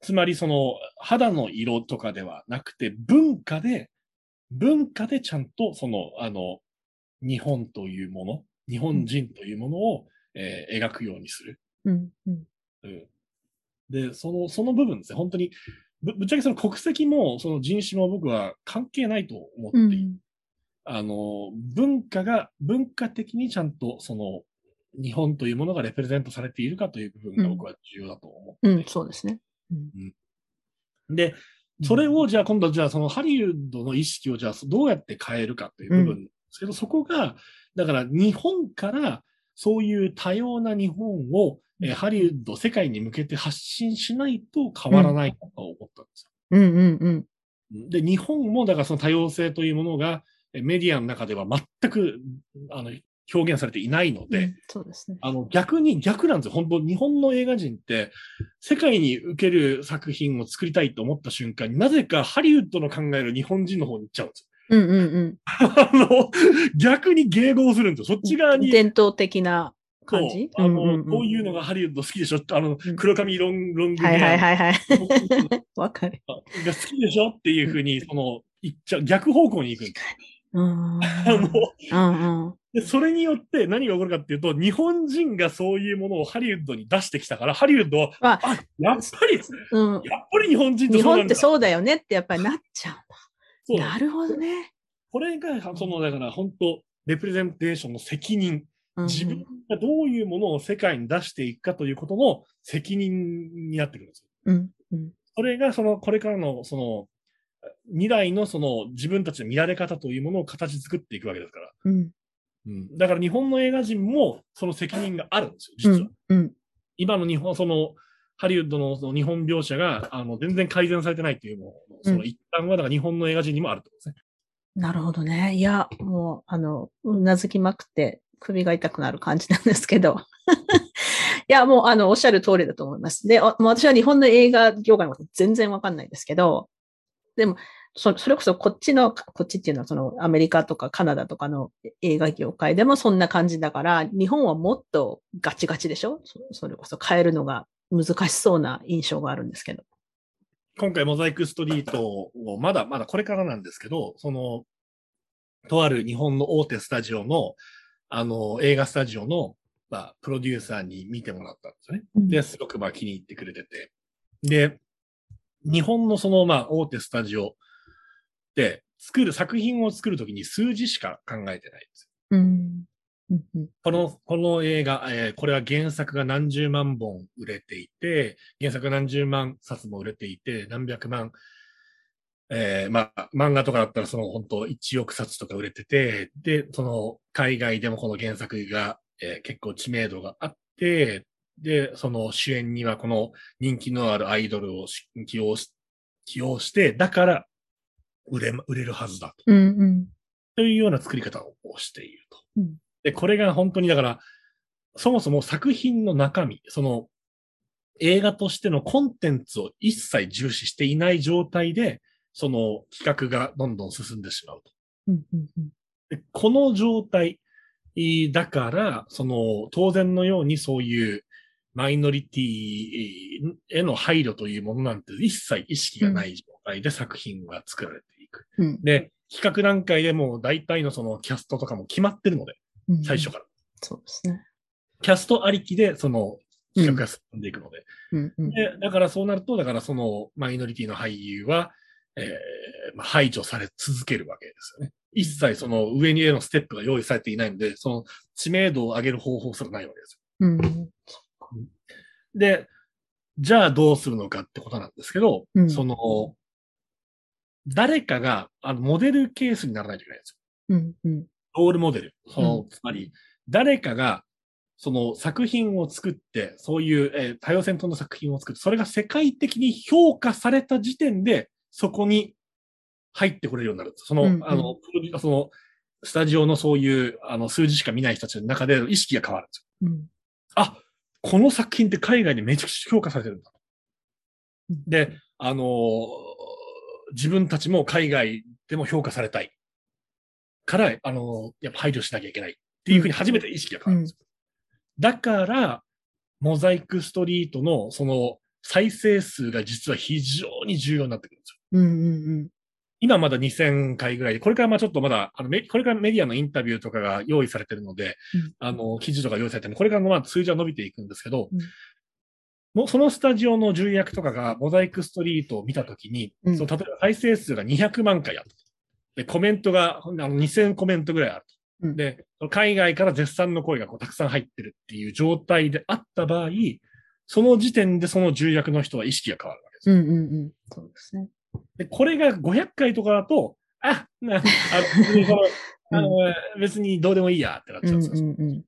つまり、その、肌の色とかではなくて、文化で、文化でちゃんと、その、あの、日本というもの、日本人というものを、えー描くようにする。うんうんうんで、その、その部分ですね。本当に、ぶぶっちゃけその国籍も、その人種も僕は関係ないと思っている。うん。あの、文化が、文化的にちゃんと、その、日本というものがレプレゼントされているかという部分が僕は重要だと思っているうん、そうですね。うん。で、それをじゃあ今度じゃあそのハリウッドの意識をじゃあどうやって変えるかという部分ですけど、そこが、だから日本からそういう多様な日本を、えーハリウッド、世界に向けて発信しないと変わらないと思ったんですうんうんうんよ。で、日本もだからその多様性というものが、えーメディアの中では全く、あの、表現されていないので、うんそうですね。あの、逆に、逆なんですよ。本当日本の映画人って、世界に受ける作品を作りたいと思った瞬間になぜかハリウッドの考える日本人の方に行っちゃうんですよ。うんうんうん。*laughs* あの、逆に迎合するんですよ。そっち側に、伝統的な感じ、あの、うんうんうんこういうのがハリウッド好きでしょ？あのうん、黒髪ロンロングはいはいはいはい。が *laughs* わかる。好きでしょ？っていうふうに、その、行っちゃう、逆方向に行く。うん。あの、うんうん。で、それによって何が起こるかっていうと、日本人がそういうものをハリウッドに出してきたから、ハリウッドは、まああ、やっぱり、うん。やっぱり日本人っそうなんだ。本ってそうだよねってやっぱりなっちゃそうう。なるほどね。これが、その、だから本当、レプレゼンテーションの責任。うん自分がどういうものを世界に出していくかということの責任になってくるんですよ。うんうんそれが、その、これからの、その、未来のその自分たちの見られ方というものを形作っていくわけですから。うんうん。だから日本の映画人もその責任があるんですよ、う実は。んうん今の日本、その、ハリウッドのその日本描写が、あの、全然改善されてないっていうのも、その一端は、だから日本の映画人にもあるってことですね。なるほどね。いや、もう、あの、うなずきまくって首が痛くなる感じなんですけど。*laughs* いや、もう、あの、おっしゃる通りだと思います。で、私は日本の映画業界のこと全然わかんないですけど、でも、そそれこそこっちの、こっちっていうのはそのアメリカとかカナダとかの映画業界でもそんな感じだから、日本はもっとガチガチでしょ？それこそ変えるのが難しそうな印象があるんですけど。今回モザイクストリートをまだまだこれからなんですけど、その、とある日本の大手スタジオの、あの、映画スタジオの、まあ、プロデューサーに見てもらったんですよね。で、すごくまあ気に入ってくれてて。で、日本のそのまあ大手スタジオで作る、作品を作るときに数字しか考えてないんですよ。うんこの、この映画、えーこれは原作が何十万本売れていて、原作が何十万冊も売れていて、何百万、えーまあ、漫画とかだったらその本当1億冊とか売れてて、で、その海外でもこの原作が、えー結構知名度があって、で、その主演にはこの人気のあるアイドルをし起用し、起用して、だから売れ、売れるはずだと。うんうんというような作り方をしていると。うんで、これが本当にだから、そもそも作品の中身、その映画としてのコンテンツを一切重視していない状態で、その企画がどんどん進んでしまうと。うんうんうんでこの状態だから、その当然のようにそういうマイノリティへの配慮というものなんて一切意識がない状態で作品が作られていく。うんで、企画段階でもう大体のそのキャストとかも決まってるので、うん最初から。そうですね。キャストありきで、その企画が進んでいくので。うんうんで、だからそうなると、だからそのマイノリティの俳優は、えーまあ、排除され続けるわけですよね。一切その上にへのステップが用意されていないので、その知名度を上げる方法すらないわけですうんよ。で、じゃあどうするのかってことなんですけど、うんその、誰かが、あの、モデルケースにならないといけないんですよ。うんうんロールモデル。その、うつまり、誰かが、その作品を作って、そういう、えー多様性との作品を作って、それが世界的に評価された時点で、そこに入ってこれるようになる。その、うんうんあの、その、スタジオのそういう、あの、数字しか見ない人たちの中で意識が変わるんですよ。うんあ、この作品って海外でめちゃくちゃ評価されてるんだ。うんで、あのー自分たちも海外でも評価されたい。から、あのーやっぱ配慮しなきゃいけないっていうふうに初めて意識が変わるんですよ。だから、モザイクストリートのその再生数が実は非常に重要になってくるんですよ。うんうん今まだ2000回ぐらいで、これからまあちょっとまだ、あの、メこれからメディアのインタビューとかが用意されてるので、うん。あの、記事とか用意されてるので、これからまあ数字は伸びていくんですけど、うん。もうそのスタジオの重役とかがモザイクストリートを見たときに、うん。その例えば再生数が200万回あったと。で、コメントがあの2000コメントぐらいあると。うん。で、海外から絶賛の声がこうたくさん入ってるっていう状態であった場合、その時点でその重役の人は意識が変わるわけです。ようんうんうん。そうですね。で、これが500回とかだと、あ、な、あ別にその、*laughs* あの、別にどうでもいいやってなっちゃうんですよ。うんうんうん。い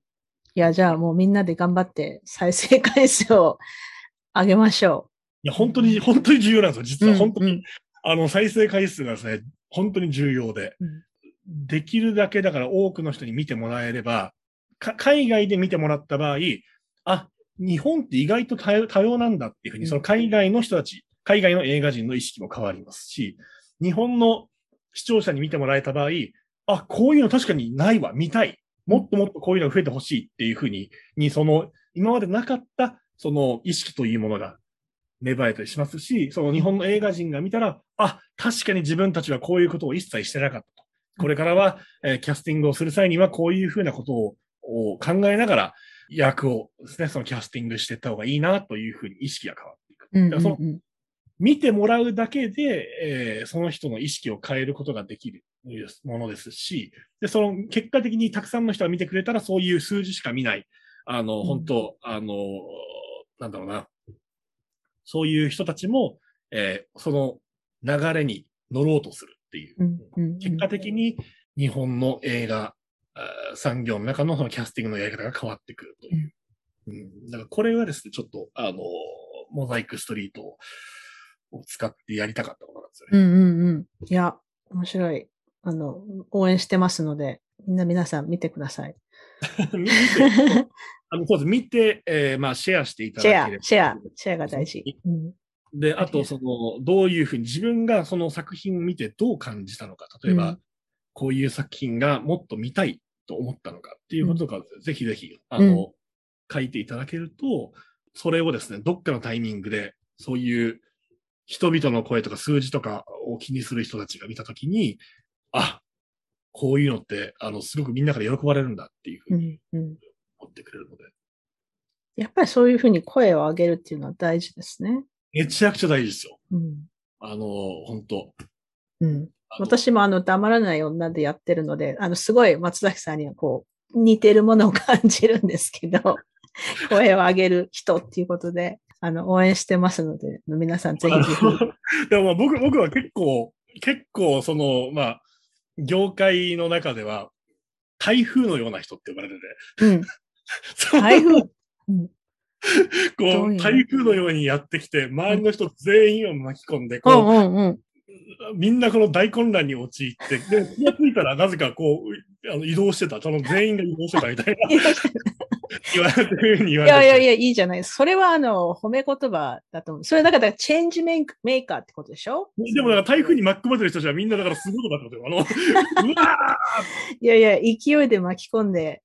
や、じゃあもうみんなで頑張って再生回数を上げましょいや、本当に、本当に重要なんですよ。実う。は本当に、うんあの、再生回数がですね、本当に重要で、うんできるだけだから多くの人に見てもらえれば、か海外で見てもらった場合、あ、日本って意外と多様なんだっていうふうに、うんその海外の人たち、海外の映画人の意識も変わりますし、日本の視聴者に見てもらえた場合、あ、こういうの確かにないわ、見たい。もっともっとこういうのが増えてほしいっていうふうに、に、その、今までなかった、その意識というものが芽生えたりしますし、その日本の映画人が見たら、あ、確かに自分たちはこういうことを一切してなかったと。これからは、えーキャスティングをする際にはこういうふうなことをを考えながら役をですね、そのキャスティングしていった方がいいなというふうに意識が変わっていく。うんだからそのうん見てもらうだけで、えーその人の意識を変えることができるものですし、で、その結果的にたくさんの人が見てくれたら、そういう数字しか見ない、あの、うん。本当あの、なんだろうな、そういう人たちも、えーその流れに乗ろうとするっていう。うんうんうん。結果的に日本の映画、産業の中のそのキャスティングのやり方が変わってくるという。うん、だからこれはですね、ちょっと、あの、モザイクストリートを使ってやりたかったことなんですよね。うんうんうん。いや、面白い。あの、応援してますので、みんな皆さん見てください。*laughs* 見て、*laughs* あの、そうです。見て、えーまあ、シェアしていたシェアだけれ、ば。シェア、シェアが大事。うんで、あと、その、どういうふうに自分がその作品を見てどう感じたのか。例えば、うんこういう作品がもっと見たいと思ったのかっていうこととか、ぜひぜひ、あの、書いていただけると、それをですね、どっかのタイミングで、そういう人々の声とか数字とかを気にする人たちが見たときに、あ、こういうのって、あの、すごくみんなから喜ばれるんだっていうふううに思ってくれるので、やっぱりそういうふうに声を上げるっていうのは大事ですね。めちゃくちゃ大事ですよ。うん。あの、本当。うん、私もあの黙らない女でやってるので、あのすごい松崎さんにはこう似てるものを感じるんですけど、*laughs* 声を上げる人っていうことで、あの応援してますので、皆さんぜひぜひ。*laughs* でもまあ僕、僕は結構、結構その、まあ、業界の中では、台風のような人って呼ばれてて、うん、*laughs* 台風？うん。*laughs* こう、台風のようにやってきて、周りの人全員を巻き込んで、うんこうんうん。う、みんなこの大混乱に陥って、で、気がついたらなぜかこう、あの移動してた、その全員が移動してたみたいな、言われてるふうに言われていやいやいや、いいじゃない。それはあの褒め言葉だと思う。それだからチェンジメイクメーカーってことでしょ？でもだから台風に巻き込まれてる人たちはみんなだからすごいことだったことよ。あの、*laughs* うわいやいや、勢いで巻き込んで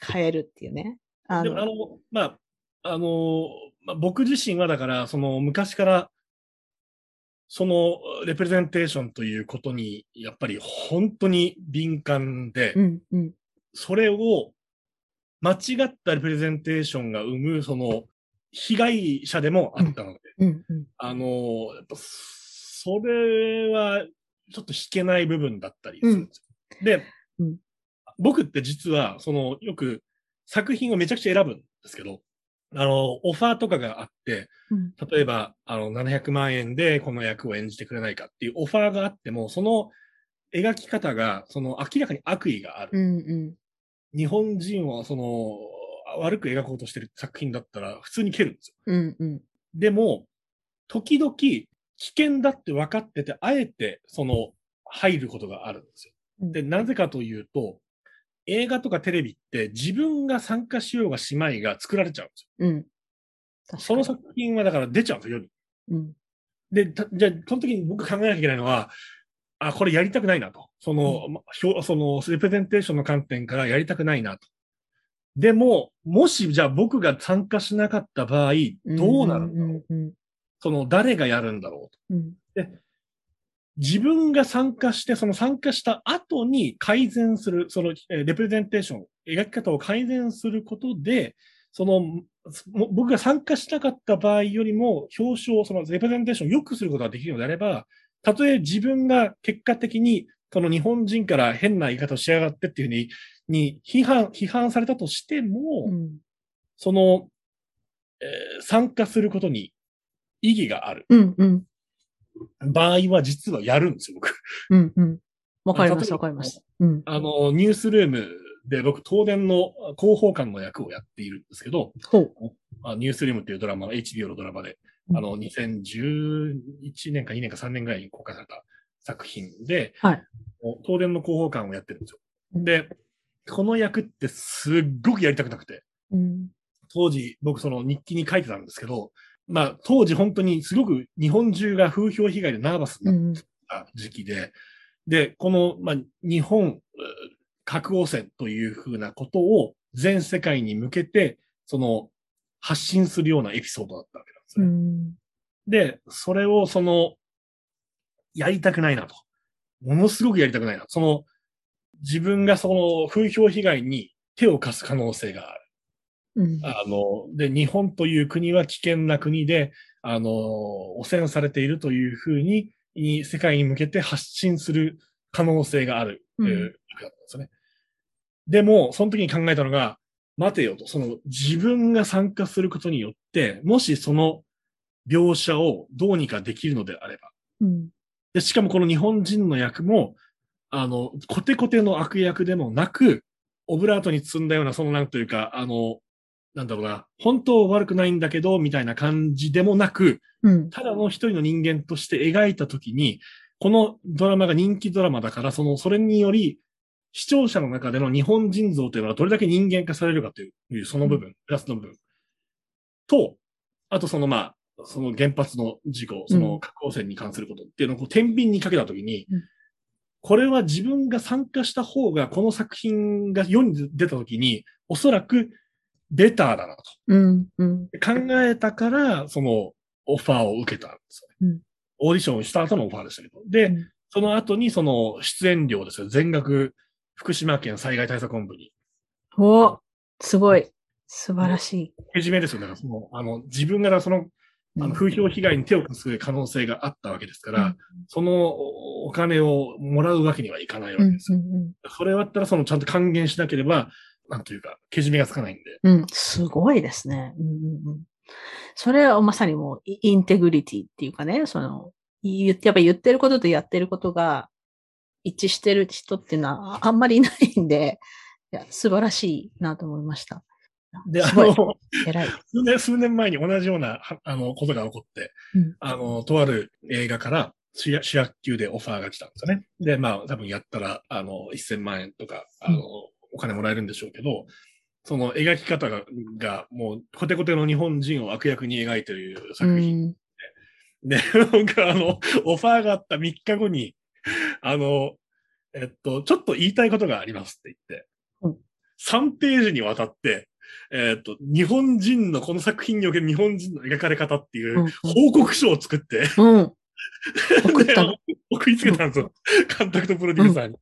変えるっていうね。あーでもあのの、まあ、あの、まあ、僕自身はだから、その昔から、そのレプレゼンテーションということに、やっぱり本当に敏感で、うんうんそれを間違ったレプレゼンテーションが生む、その、被害者でもあったので、うん。うん。あの、やっぱ、それは、ちょっと引けない部分だったりするんですよ。で、うん。僕って実は、その、よく作品をめちゃくちゃ選ぶんですけど、あの、オファーとかがあって、うん。例えば、あの、700万円でこの役を演じてくれないかっていうオファーがあっても、その描き方が、その明らかに悪意がある。うんうん日本人はその、悪く描こうとしてる作品だったら普通に蹴るんですよ。うんうんでも、時々危険だって分かってて、あえてその入ることがあるんですよ。うんで、なぜかというと、映画とかテレビって自分が参加しようがしまいが作られちゃうんですよ。うん。その作品はだから出ちゃうんですよ、世に。うんで、たじゃあ、その時に僕考えなきゃいけないのは、あ、これやりたくないなと。その、ま表その、レプレゼンテーションの観点からやりたくないなと。でも、もし、じゃあ僕が参加しなかった場合、どうなるんだろう。うんうんその、誰がやるんだろうと。うん自分が参加して、その参加した後に改善する、その、えーレプレゼンテーション、描き方を改善することで、その、も僕が参加しなかった場合よりも、表彰、そのレプレゼンテーションを良くすることができるのであれば、たとえ自分が結果的に、その日本人から変な言い方をしやがってっていうふうに、に批判、批判されたとしても、うんその、えー参加することに意義があるうんうん場合は実はやるんですよ、僕。うんうんわかります例えばわかります。うんあの、ニュースルームで僕、東電の広報官の役をやっているんですけど、ほう。あニュースルームっていうドラマ、HBO のドラマで、うんあの、2011年か2年か3年ぐらいに公開された作品で、はい。東電の広報官をやってるんですよ。で、この役ってすっごくやりたくなくて、うん。当時僕その日記に書いてたんですけど、まあ当時本当にすごく日本中が風評被害でナーバスになってた時期で、で、この、まあ、日本、う核汚染というふうなことを全世界に向けて、その、発信するようなエピソードだったわけなんですうね。ん。で、それをその、やりたくないなと。ものすごくやりたくないな。その、自分がその風評被害に手を貸す可能性がある。うん。あの、で、日本という国は危険な国で、あの、汚染されているというふうに、い世界に向けて発信する可能性がある、うんえー役だったんですよね。でも、その時に考えたのが、待てよと、その自分が参加することによって、もしその描写をどうにかできるのであれば、うん。で、しかもこの日本人の役も、あの、コテコテの悪役でもなく、オブラートに包んだような、そのなんというか、あの、なんだろうな、本当は悪くないんだけど、みたいな感じでもなく、うん。ただの一人の人間として描いたときに、このドラマが人気ドラマだから、その、それにより、視聴者の中での日本人像というのはどれだけ人間化されるかという、その部分、プラスの部分。と、あとそのまあ、その原発の事故、その核汚染に関することっていうのをこう天秤にかけたときに、うんこれは自分が参加した方が、この作品が世に出たときに、おそらくベターだなと。うん。うん。考えたから、そのオファーを受けたんですよね。うんオーディションをした後のオファーでしたけど。で、うんその後にその出演料ですよ。全額福島県災害対策本部に。おすごい。素晴らしい。けじめですよ。だからその、あの、自分がその、あの風評被害に手を貸す可能性があったわけですから、そのおお金をもらうわけにはいかないわうん。けですよ。うん。それだったらそのちゃんと還元しなければ、なんというか、けじめがつかないんで。うん。うん。すごいですね。うんうんうん。それはまさにもうイインテグリティっていうかね、その、言ってやっぱ言ってることとやってることが一致してる人っていうのは *laughs* あんまりいないんで、いや、素晴らしいなと思いました。で、あの、偉い。数年、数年前に同じような、はあの、ことが起こって、うんあの、とある映画から主役級でオファーが来たんですよね。で、まあ、多分やったら、あの、1000万円とか、あの、うんお金もらえるんでしょうけど、その描き方が、がもう、コテコテの日本人を悪役に描いているう作品。ん。で、なんかあの、オファーがあった3日後に、あの、えっと、ちょっと言いたいことがありますって言って、うん3ページにわたって、えっと、日本人の、この作品における日本人の描かれ方っていううん報告書を作って、うん。*laughs* 送った送りつけたんですよ。監督とプロデューサーに。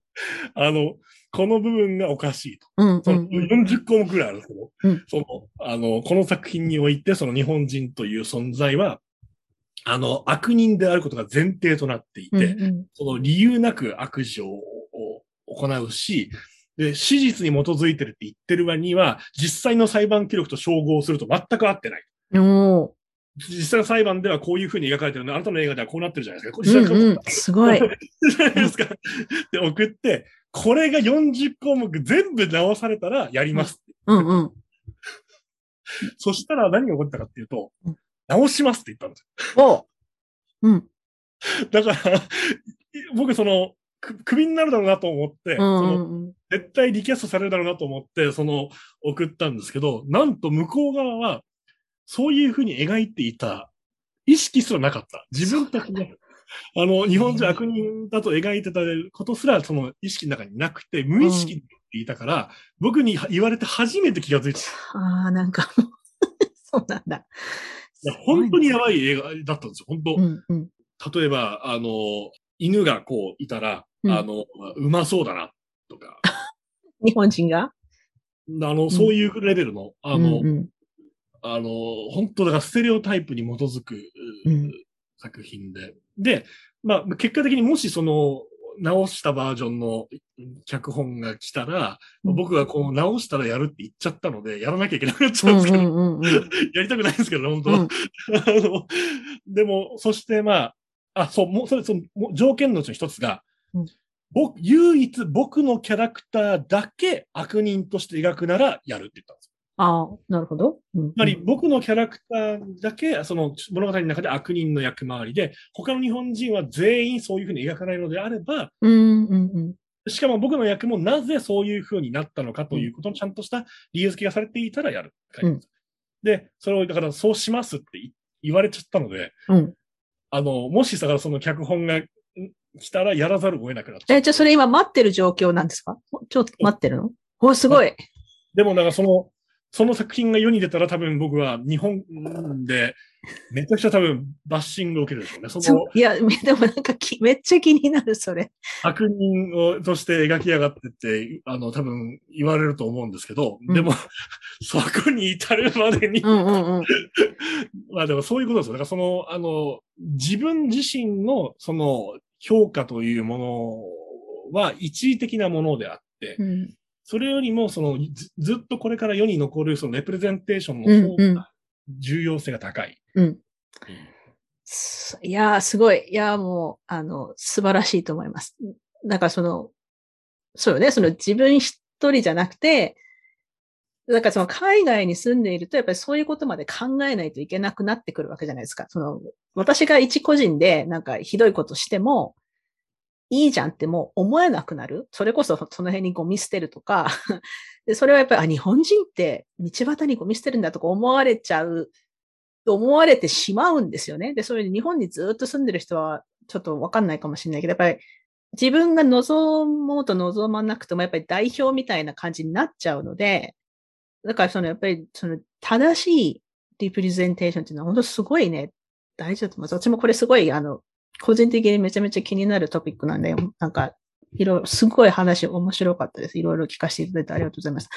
あの、この部分がおかしいと。うん。そのうん。40項目ぐらいあるんですけど、うんその、あの、この作品において、その日本人という存在は、あの、悪人であることが前提となっていて、うんうんその理由なく悪事をを行うし、で、史実に基づいてるって言ってる割には、実際の裁判記録と照合すると全く合ってない。実際の裁判ではこういうふうに描かれてるので、あなたの映画ではこうなってるじゃないですか。これうんうん。すごい。じゃないですか。で、送って、これが40項目全部直されたらやります。うんうん。そしたら何が起こったかっていうとうん、直しますって言ったんですおうん。よ。だから、僕その、くクビになるだろうなと思って、うんそのうんうん。絶対リキャストされるだろうなと思って、その、送ったんですけど、なんと向こう側は、そういうふうに描いていた、意識すらなかった。自分たちが、あの、日本人悪人だと描いてたことすら、その意識の中になくて、無意識で言いたから、僕に言われて初めて気がついた。いああ、なんか *laughs* そうなんだ。や本当にやばい映画だったんですよ。本当。うんうん。例えば、あの、犬がこういたら、うんあの、うまそうだな、とか、*laughs* 日本人が？あの、そういうレベルの、あの、うんうんあの、本当だからステレオタイプに基づく、うん作品で。で、まあ、結果的にもしその、直したバージョンの脚本が来たら、うん僕がこの直したらやるって言っちゃったので、やらなきゃいけなくなっちうゃうんですけど、んうんうんうん。*laughs* やりたくないんですけど、本当は。うんあの、*laughs* でも、そしてまあ、あ、そう、もう、それ、その、条件のうちの一つが、うん僕、唯一僕のキャラクターだけ悪人として描くならやるって言った。ああ、なるほど。うんつまり僕のキャラクターだけ、その物語の中で悪人の役回りで、他の日本人は全員そういうふうに描かないのであれば、うんうんうん。しかも僕の役もなぜそういう風になったのかということのちゃんとした理由付けがされていたらやる。うんで、それを、だからそうしますって言言われちゃったので、うん。あの、もしさからその脚本がん来たらやらざるを得なくなっちゃう。え、じゃあそれ今待ってる状況なんですか？ちょっと待ってるの？お、すごい。でも、だからその、その作品が世に出たら多分僕は日本で *laughs* めちゃくちゃ多分バッシングを受けるでしょうね。そのいや、でもなんかきめっちゃ気になる、それ。悪人をとして描き上がってって、あの、多分言われると思うんですけど、うんでも、*laughs* そこに至るまでに、うんうんうん。*laughs* まあでもそういうことですよ。だからその、あの、自分自身のその評価というものは一時的なものであって、うんそれよりもそのずずっとこれから世に残るそのレプレゼンテーションの方が重要性が高い。うん。すいやー、すごい。いやー、もう、あの、素晴らしいと思います。だからその、そうよね、その自分一人じゃなくて、だからその海外に住んでいると、やっぱりそういうことまで考えないといけなくなってくるわけじゃないですか。その、私が一個人でなんかひどいことしても、いいじゃんってもう思えなくなる。それこそその辺にゴミ捨てるとか、*laughs* でそれはやっぱり、あ、日本人って道端にゴミ捨てるんだとか思われちゃう思われてしまうんですよね。で、それで日本にずっと住んでる人はちょっとわかんないかもしれないけど、やっぱり自分が望もうと望まなくてもやっぱり代表みたいな感じになっちゃうので、だからそのやっぱりその正しいrepresentation っていうのは本当すごいね、大事だと思います。私もこれすごいあの、個人的にめちゃめちゃ気になるトピックなんで、なんか、いろいろ、すごい話面白かったです。いろいろ聞かせていただいてありがとうございます。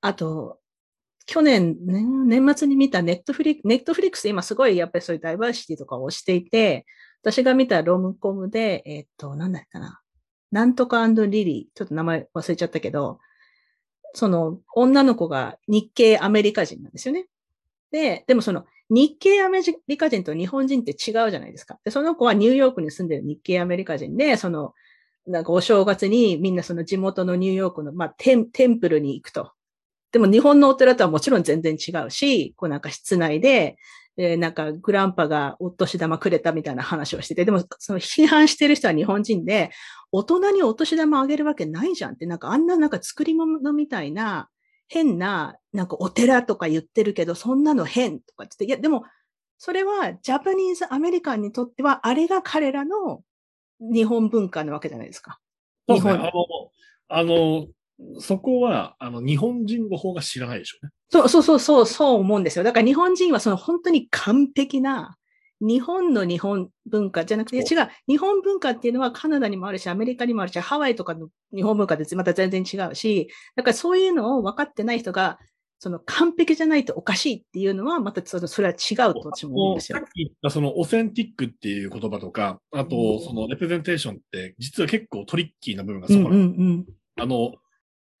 あと、去年、ね、年末に見たネットフリック、ネットフリックス今すごいやっぱりそういうダイバーシティとかをしていて、私が見た rom-com で、えっと、なんだっけな。なんとかリリー、ちょっと名前忘れちゃったけど、その女の子が日系アメリカ人なんですよね。で、でもその日系アメリカ人と日本人って違うじゃないですか。で、その子はニューヨークに住んでる日系アメリカ人で、その、なんかお正月にみんなその地元のニューヨークの、まあ、テンテンプルに行くと。でも日本のお寺とはもちろん全然違うし、こうなんか室内で、えーなんかグランパがお年玉くれたみたいな話をしてて、でもその批判してる人は日本人で、大人にお年玉あげるわけないじゃんって、なんかあんななんか作り物みたいな変な、なんかお寺とか言ってるけど、そんなの変とかって言って、いやでもそれはジャパニーズアメリカンにとっては、あれが彼らの日本文化なわけじゃないですか。日本あの、あの、そこは、あの、日本人の方が知らないでしょうね。そうそうそうそう、そう思うんですよ。だから日本人はその本当に完璧な、日本の日本文化じゃなくて、違う。日本文化っていうのはカナダにもあるし、アメリカにもあるし、ハワイとかの日本文化ってまた全然違うし、だからそういうのを分かってない人が、その完璧じゃないとおかしいっていうのは、またそれは違うと私も思うんですよさっ。き言ったそのオセンティックっていう言葉とか、あうんとそのレプレゼンテーションって実は結構トリッキーな部分がそこなんですんうん。あの、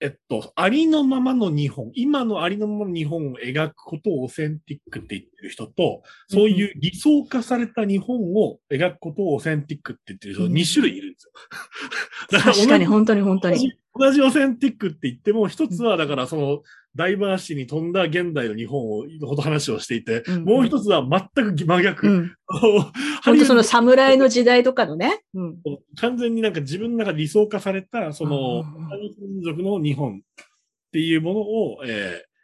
えっと、ありのままの日本、今のありのままの日本を描くことをオセンティックって言ってる人と、そういう理想化された日本を描くことをオセンティックって言ってる人、うん2種類いるんですよ。*laughs* だから確かに、本当に本当に。同じ同じオセンティックって言っても、一つはだからそのダイバーシティに富んだ現代の日本を、のこと話をしていて、うんもう一つは全く真逆。うん。ハ *laughs* 本当その侍の時代とかのね。うん。完全になんか自分の中で理想化された、その、民族の日本っていうものを、えー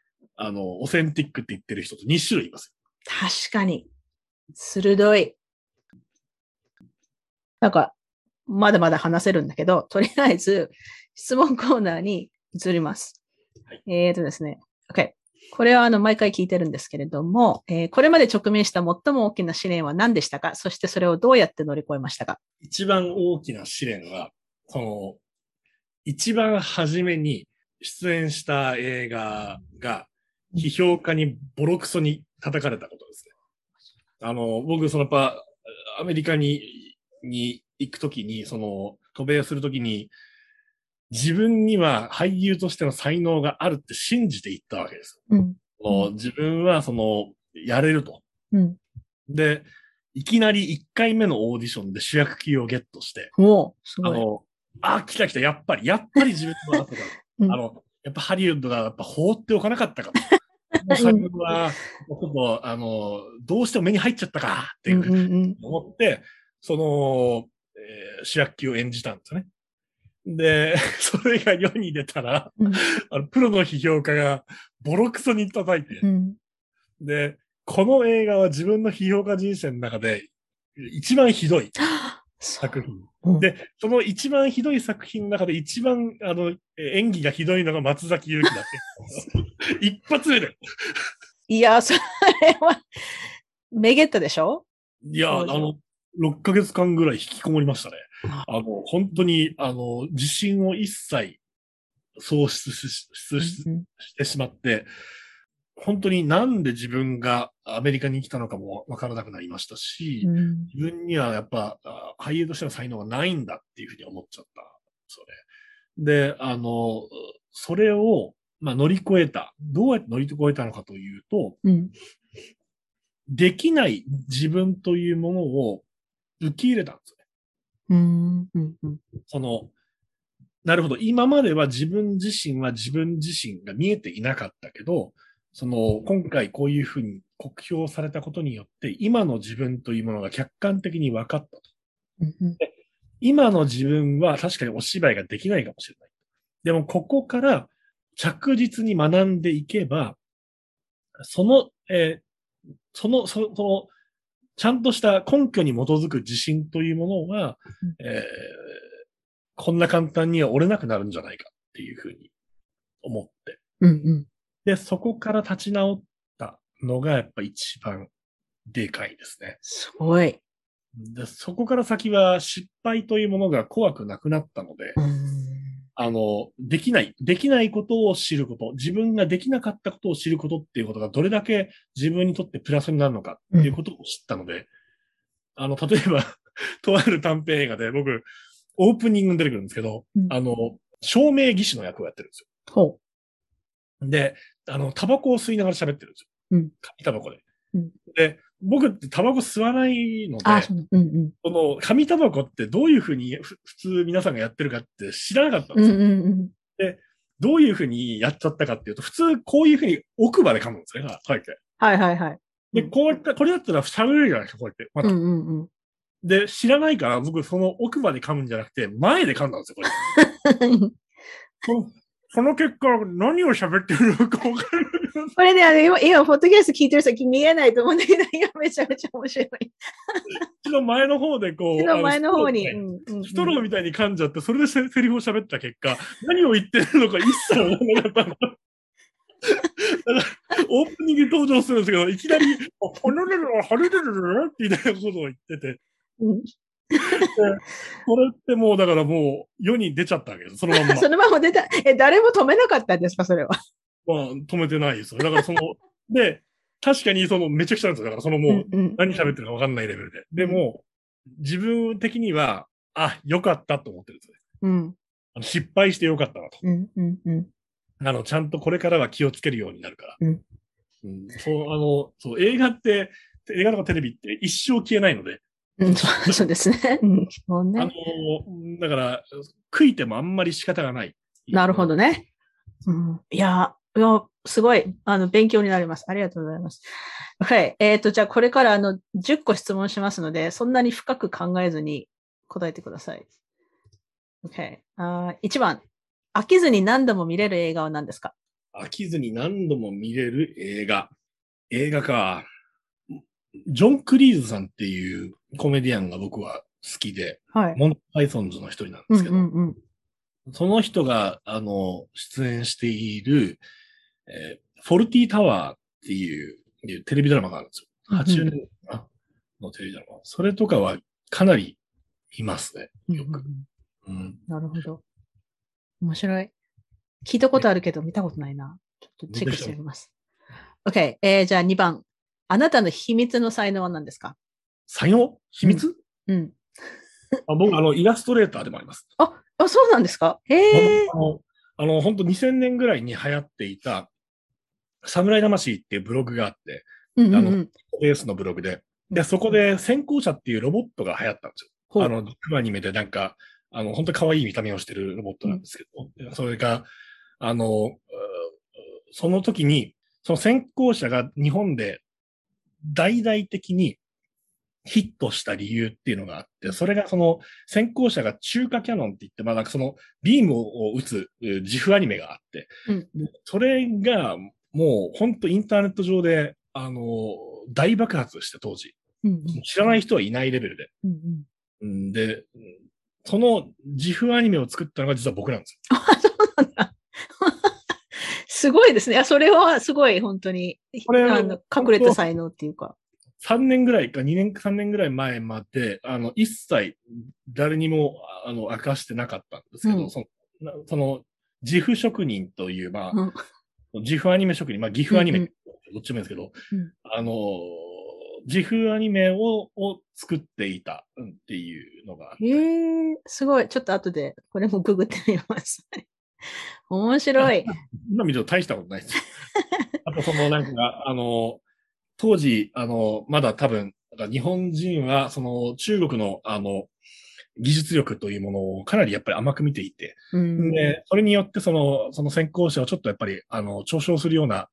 あの、オセンティックって言ってる人と2種類います。確かに。鋭い。なんか、まだまだ話せるんだけど、とりあえず、質問コーナーに移ります。はいえーとですね。OK。これはあの、毎回聞いてるんですけれども、えーこれまで直面した最も大きな試練は何でしたか？そしてそれをどうやって乗り越えましたか？一番大きな試練は、その、一番初めに出演した映画が、批評家にボロクソに叩かれたことですね。あの、僕、そのやっぱ、アメリカに、に行くときに、その、渡米するときに、自分には俳優としての才能があるって信じて行ったわけです。うん。自分は、その、やれると。うん。で、いきなり1回目のオーディションで主役級をゲットして、すごい。あの、あ、来た来た、やっぱり、やっぱり自分の後だ。*laughs* うんあの、やっぱハリウッドがやっぱ放っておかなかったかと。この作品は、ちょっと、あの、どうしても目に入っちゃったかっていう。思って、その、えー主役級を演じたんですよね。で、*laughs* それが世に出たら、うんあのプロの批評家がボロクソに叩いて、うんで、この映画は自分の批評家人生の中で一番ひどい作品。うんで、その一番ひどい作品の中で一番、あの、え演技がひどいのが松崎祐希だって。*laughs* 一発目で。いや、それは、めげったでしょ？いや、あの、6ヶ月間ぐらい引きこもりましたね。あの、本当に、あの、自信を一切喪失ししてしまって、本当になんで自分がアメリカに来たのかもわからなくなりましたし、うん自分にはやっぱあ俳優としての才能がないんだっていうふうに思っちゃった。それ。で、あの、それを、まあ、乗り越えた。どうやって乗り越えたのかというと、うんできない自分というものを受け入れたんです。うんうんうんその、なるほど。今までは自分自身は自分自身が見えていなかったけど、その、今回こういうふうに酷評されたことによって、今の自分というものが客観的に分かったと。うんうん今の自分は確かにお芝居ができないかもしれない。でも、ここから着実に学んでいけば、その、えーその、その、その、ちゃんとした根拠に基づく自信というものは、うんえーこんな簡単には折れなくなるんじゃないかっていうふうに思って。うんうんで、そこから立ち直ったのがやっぱ一番でかいですね。すごい。でそこから先は失敗というものが怖くなくなったので、うんあの、できない、できないことを知ること、自分ができなかったことを知ることっていうことがどれだけ自分にとってプラスになるのかっていうことを知ったので、あの、例えば、*laughs* とある短編映画で僕、オープニングに出てくるんですけど、うん。あの、照明技師の役をやってるんですほよ。で、あの、タバコを吸いながら喋ってるんですよ。うん。紙タバコで。うん。で、僕ってタバコ吸わないので、あ、そううんうん。この紙タバコってどういうふうにふ普通皆さんがやってるかって知らなかったんうんですよ。うんうん。どういうふうにやっちゃったかっていうと、普通こういうふうに奥歯で噛むんですね。はい。はいはいはいはい。で、こうやって、これだったら喋れるじゃないですか、こうやって。またうんうんうん。で、知らないから僕その奥歯で噛むんじゃなくて、前で噛んだんですよ、これ。*laughs* その結果、何を喋ってるのか分かる。*laughs* これね、あの、今、今、ポッドキャスト聞いてる先見えないと思うんだけど、今めちゃめちゃ面白い。口の前の方でこう、手の前の方に。ストローみたいに噛んじゃって、それでセセリフを喋った結果、何を言ってるのか一切わからなかったの。だから、オープニングに登場するんですけど、いきなり、ほるるる、はるるるるみたいなことを言ってて、うんでこれってもう、だからもう、世に出ちゃったわけです、そのまんま。*laughs* そのまま出た。え、誰も止めなかったんですか、それは。まあ、止めてないですよ。だからその、*laughs* で、確かにその、めちゃくちゃなんですよ。だからそのもう、何喋ってるか分かんないレベルで。でも、自分的には、あ、よかったと思ってるんですね。うんあの失敗してよかったなと。うんうんうんあの、ちゃんとこれからは気をつけるようになるから。うんうんそう、あの、そう、映画って、映画とかテレビって一生消えないので、うん。そうですね。*laughs* うん。そうあのね。、だから、悔いてもあんまり仕方がない。なるほどね。うん、いや、すごい、あの、勉強になります。ありがとうございます。はい。えっ、と、じゃあ、これから、あの、10個質問しますので、そんなに深く考えずに答えてください。OK。あ1番。飽きずに何度も見れる映画は何ですか？飽きずに何度も見れる映画。映画か。ジョン・クリーズさんっていうコメディアンが僕は好きで、はい。モント・パイソンズの一人なんでうんすけど、うんうん。その人が、あの、出演している、えーフォルティタワーっていういうテレビドラマがあるんですよ。80年かなのテレビドラマ。それとかはかなりいますね。よく。うん。なるほど。面白い。聞いたことあるけど見たことないな。ちょっとチェックしてみます。OK。えー、じゃあ2番。あなたの秘密の才能は何ですか？才能？秘密、うん。あ僕、あの、イラストレーターでもあります。あ、あそうなんですか？へえ。あの、あの、本当2000年ぐらいに流行っていた、侍魂っていうブログがあって、あのうんうんうん。レースのブログで。で、そこで先行者っていうロボットが流行ったんですよ。あの、アニメでなんか、あの、本当に可愛い見た目をしてるロボットなんですけど、それが、あの、その時に、その先行者が日本で大々的にヒットした理由っていうのがあって、それがその先行者が中華キャノンって言って、まあなんかそのビームを撃つえー自負アニメがあって、うんでそれがもう本当インターネット上で、あの、大爆発して当時。うんうん知らない人はいないレベルで。うんで、うんその自負アニメを作ったのが実は僕なんですよ。*laughs* あ、そうなんだ。*laughs* すごいですね。あそれはすごい、本当に。これあの隠れた才能っていうか。3年ぐらいか、2年か3年ぐらい前まで、あの、一切誰にも、あの、明かしてなかったんですけど、うんその、なその、自負職人という、まあ、うん自負アニメ職人、まあ、岐阜アニメ、うんうんどっちもいいんですけど、うんあの、自負アニメをを作っていたうんっていうのがあって、へえすごい。ちょっと後で、これもググってみます。*laughs* 面白い。今見ると大したことないですよ。*laughs* あとそのなんか、あの、当時、あの、まだ多分、日本人は、その中国の、あの、技術力というものをかなりやっぱり甘く見ていて、うんで、それによってその、その先行者をちょっとやっぱり、あの、嘲笑するような、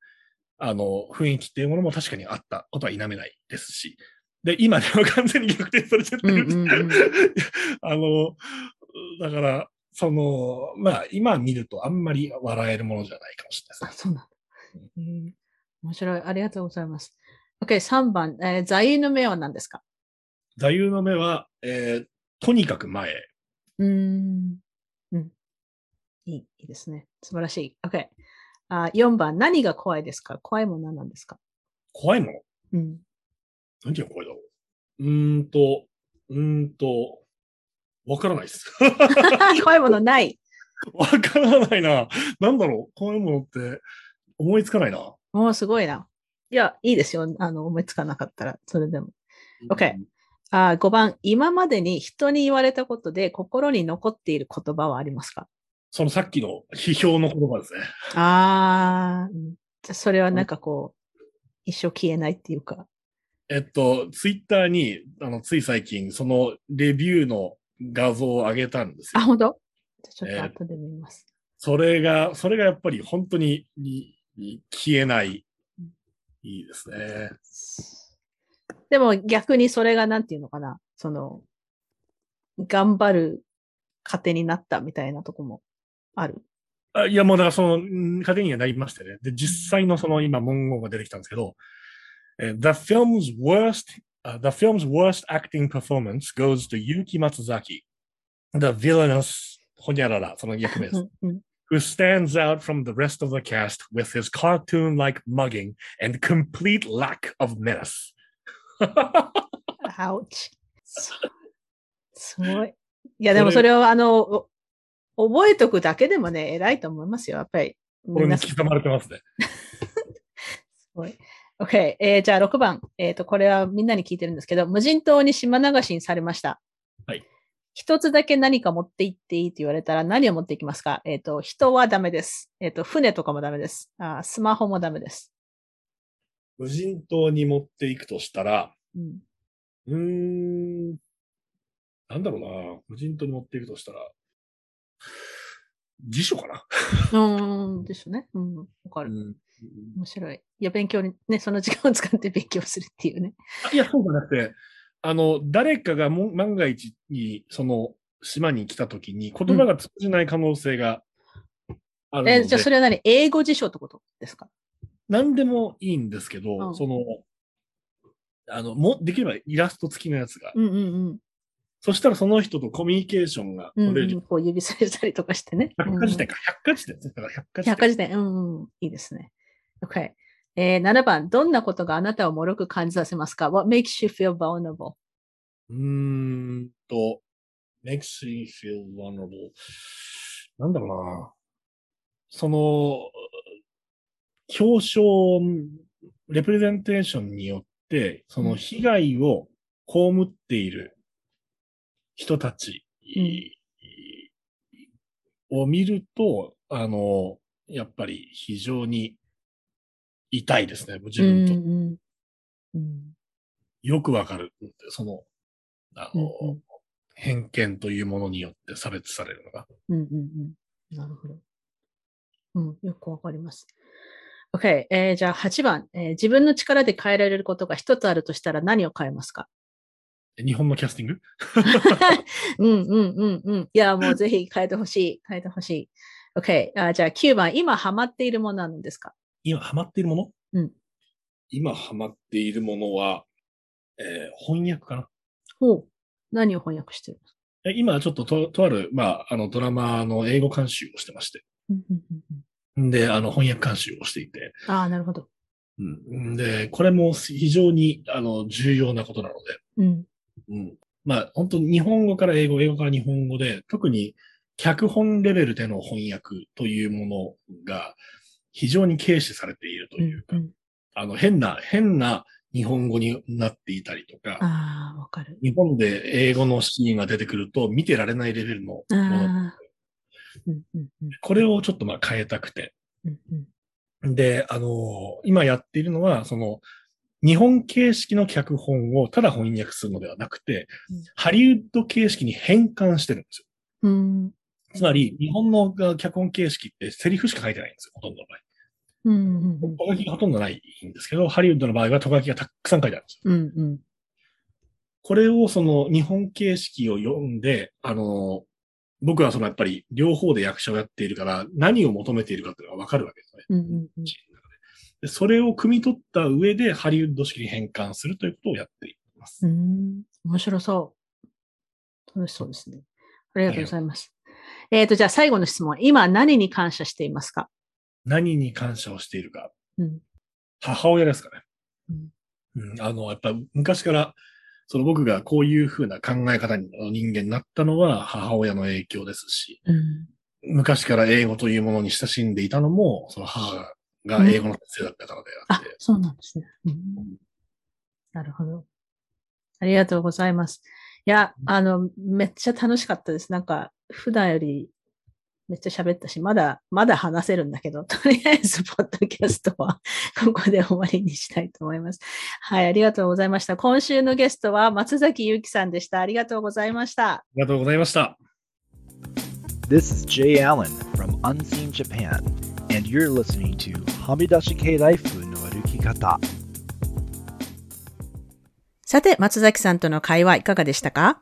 あの、雰囲気っていうものも確かにあったことは否めないですし、で、今では完全に逆転されちゃってる。うんうんうんあの、だから、その、まあ、今見るとあんまり笑えるものじゃないかもしれないあ、ですそうなんだ。へえ面白い。ありがとうございます。OK、3番。えー座右の銘は何ですか？座右の目は、えーとにかく前へ。うーん。うん。いい、いいですね。素晴らしい。OK。あ4番。何が怖いですか？怖いものは何なんですか？怖いもの？うん。何が怖いだろう？うーんと、うーんと、わからないです。*laughs* 怖いものない。*laughs* わからないな。なんだろう？怖いものって思いつかないな。もうすごいな。いや、いいですよ。あの、思いつかなかったら、それでも。OK あ5番。今までに人に言われたことで心に残っている言葉はありますか？そのさっきの批評の言葉ですね。ああ、それはなんかこう、一生消えないっていうか。えっと、ツイッターに、あの、つい最近、そのレビューの画像を上げたんですあ、よ。本当？じゃあちょえーっと後で見ます。それが、それがやっぱり本当に消えない。いいですね。でも逆にそれがなんていうのかな、その、頑張る糧になったみたいなとこもある。あいや、もうだからその、ん糧にはなりましたね。で、実際のその今文言が出てきたんですけど、えー The film's worst, uh, the film's worst acting performance goes to Yuki Matsuzaki, the villainous ほにゃらら、その役名です。who stands out from the rest of the cast with his cartoon-like mugging and complete lack of menace. Ouch. すごい。いや、でもそれをあの、お覚えとくだけでもね、偉いと思いますよ。やっぱり。これに刻まれてますね。*laughs* すごい。OK。えーじゃあ6番。えっ、と、これはみんなに聞いてるんですけど、無人島に島流しにされました。はい。一つだけ何か持って行っていいって言われたら何を持っていきますか？えっ、と、人はダメです。えっ、と、船とかもダメですあー。スマホもダメです。無人島に持っていくとしたら、うん。ん、なんだろうな。無人島に持っていくとしたら、辞書かな？うーん、ですね。うん。わかる。うん面白い。いや、勉強に、ね、その時間を使って勉強するっていうね。あいや、そうじゃなくて、あの、誰かがも万が一に、その、島に来た時に言葉が通じない可能性があるので、え、じゃあそれは何？英語辞書ってことですか？何でもいいんですけど、うんその、あの、も、できればイラスト付きのやつが。うんうんうん。そしたらその人とコミュニケーションがうん取れる。うん、こう指されたりとかしてね。百科事典か、百科事典ですね。だから百科事典。百科事典。うんうん。いいですね。OK。えー、7番。どんなことがあなたを脆く感じさせますか ?What makes you feel vulnerable? うーんと、makes you feel vulnerable. なんだろうな。その、表彰、レプレゼンテーションによって、その被害を被っている人たちを見ると、あの、やっぱり非常に痛いですね。自分と。うんうんうんよくわかる。その、あの、うんうん偏見というものによって差別されるのが。うんうんうん。なるほど。うん、よくわかります。OK、えーじゃあ8番、えー自分の力で変えられることが一つあるとしたら何を変えますか？日本のキャスティング？*laughs* うんうんうんうん。いや、もうぜひ変えてほしい。変えてほしい。OK あ。じゃあ9番、今ハマっているものは何ですか？今ハマっているもの？うん。今ハマっているものは、えー翻訳かな。ほう。何を翻訳してる今ちょっとと、とある、まあ、あの、ドラマの英語監修をしてまして。うんうんうんうんで、あの、翻訳監修をしていて。ああ、なるほど。うん。で、これも非常に、あの、重要なことなので。うん。うん。まあ、本当に日本語から英語、英語から日本語で、特に脚本レベルでの翻訳というものが非常に軽視されているとうんいうか、うんあの、変な、変な日本語になっていたりとか、ああ、わかる。日本で英語のシーンが出てくると見てられないレベルのもの。これをちょっとまあ変えたくて。で、あの今やっているのは、その、日本形式の脚本をただ翻訳するのではなくて、うんハリウッド形式に変換してるんですよ。うんつまり、日本の脚本形式ってセリフしか書いてないんですよ、ほとんどの場合。うんうんうんと書きがほとんどないんですけど、ハリウッドの場合はと書きがたくさん書いてあるんですよ。うんうんこれをその日本形式を読んで、あの、僕はそのやっぱり両方で役者をやっているから何を求めているかっていうのがわかるわけですね。うんうんうんでそれを汲み取った上でハリウッド式に変換するということをやっています。うん面白そう。楽しそうですね。ありがとうございます。えっと、じゃあ最後の質問。今何に感謝していますか？何に感謝をしているか。うん母親ですかね。うんうん、あの、やっぱ昔から、その僕がこういうふうな考え方の人間になったのは母親の影響ですし、うん昔から英語というものに親しんでいたのも、その母が英語の先生だったからでああって、、そうなんですね。うんなるほど。ありがとうございます。いや、あの、めっちゃ楽しかったです。なんか、普段よりめっちゃ喋ったし、まだ、まだ話せるんだけど、*laughs* とりあえず、ポッドキャストは *laughs* ここで終わりにしたいと思います。はい、ありがとうございました。今週のゲストは松崎ゆきさんでした。ありがとうございました。ありがとうございました。This is Jay Allen from Unseen Japan, and you're listening to Hamidashi Kei Life no Arukikata. さて、松崎さんとの会話いかがでしたか？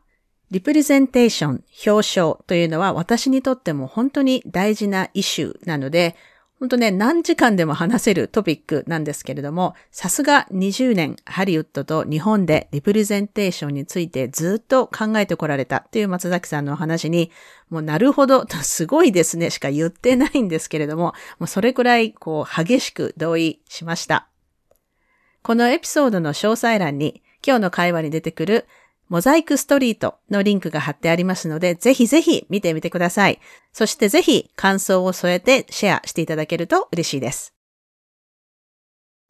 リプレゼンテーション、表彰というのは私にとっても本当に大事なイシューなので、本当ね、何時間でも話せるトピックなんですけれども、さすが20年ハリウッドと日本でリプレゼンテーションについてずっと考えてこられたっていう松崎さんのお話に、もうなるほど、すごいですねしか言ってないんですけれども、もうそれくらいこう激しく同意しました。このエピソードの詳細欄に今日の会話に出てくるモザイクストリートのリンクが貼ってありますので、ぜひぜひ見てみてください。そしてぜひ感想を添えてシェアしていただけると嬉しいです。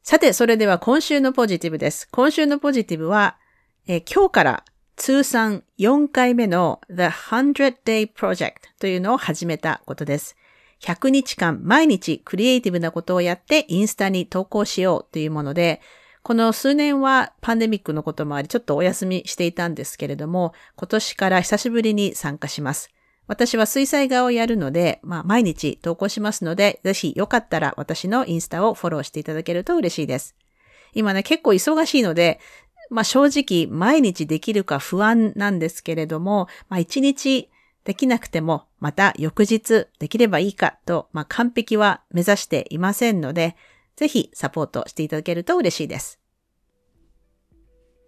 さて、それでは今週のポジティブです。今週のポジティブは、え今日から通算4回目の The 100 Day Project というのを始めたことです。100日間毎日クリエイティブなことをやってインスタに投稿しようというもので、この数年はパンデミックのこともあり、ちょっとお休みしていたんですけれども、今年から久しぶりに参加します。私は水彩画をやるので、まあ毎日投稿しますので、ぜひよかったら私のインスタをフォローしていただけると嬉しいです。今ね、結構忙しいので、まあ正直毎日できるか不安なんですけれども、まあ一日できなくても、また翌日できればいいかと、まあ完璧は目指していませんので、ぜひサポートしていただけると嬉しいです。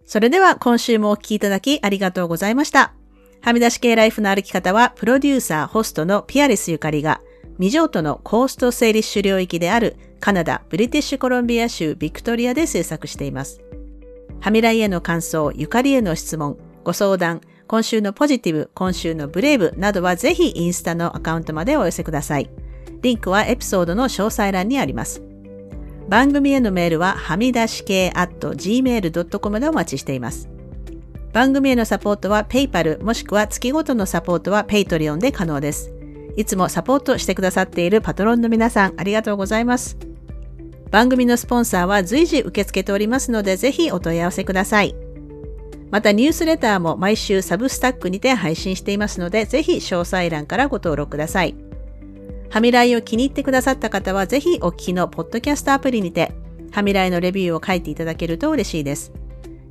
それでは今週もお聞きいただきありがとうございました。はみ出し系ライフの歩き方は、プロデューサー、ホストのピアレスゆかりが、未譲渡のコーストセーリッシュ領域であるカナダ・ブリティッシュコロンビア州ビクトリアで制作しています。はみらいへの感想、ゆかりへの質問、ご相談、今週のポジティブ、今週のブレイブなどはぜひインスタのアカウントまでお寄せください。リンクはエピソードの詳細欄にあります。番組へのメールははみ出し系 at gmail.com でお待ちしています。番組へのサポートは PayPal もしくは月ごとのサポートは Patreon で可能です。いつもサポートしてくださっているパトロンの皆さんありがとうございます。番組のスポンサーは随時受け付けておりますのでぜひお問い合わせください。またニュースレターも毎週サブスタックにて配信していますのでぜひ詳細欄からご登録ください。ハミライを気に入ってくださった方はぜひお聞きのポッドキャストアプリにてハミライのレビューを書いていただけると嬉しいです。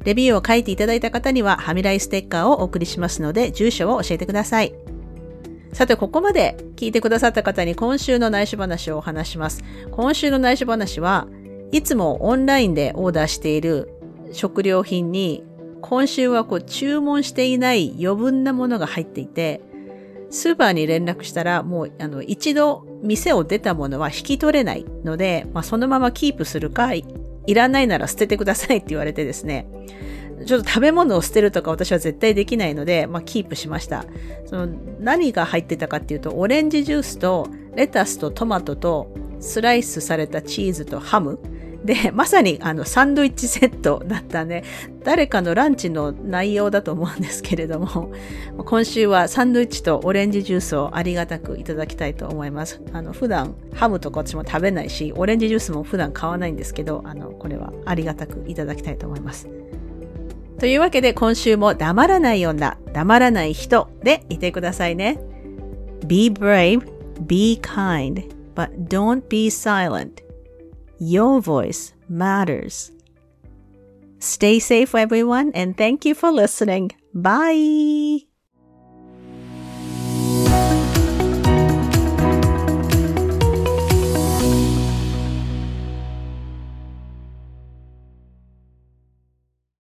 レビューを書いていただいた方には、はみらいステッカーをお送りしますので、住所を教えてください。さて、ここまで聞いてくださった方に今週の内緒話をお話します。今週の内緒話はいつもオンラインでオーダーしている食料品に今週はこう注文していない余分なものが入っていて、スーパーに連絡したらもうあの一度店を出たものは引き取れないので、まあ、そのままキープするかいらないなら捨ててくださいって言われてですね、ちょっと食べ物を捨てるとか私は絶対できないので、まあ、キープしました。その何が入ってたかっていうと、オレンジジュースとレタスとトマトとスライスされたチーズとハム。で、まさにあのサンドイッチセットだったね。誰かのランチの内容だと思うんですけれども、今週はサンドイッチとオレンジジュースをありがたくいただきたいと思います。あの、普段ハムとか私も食べないし、オレンジジュースも普段買わないんですけど、あの、これはありがたくいただきたいと思います。というわけで今週も黙らない女、黙らない人でいてくださいね。Be brave, be kind, but don't be silent. Your voice matters. Stay safe everyone and thank you for listening. Bye!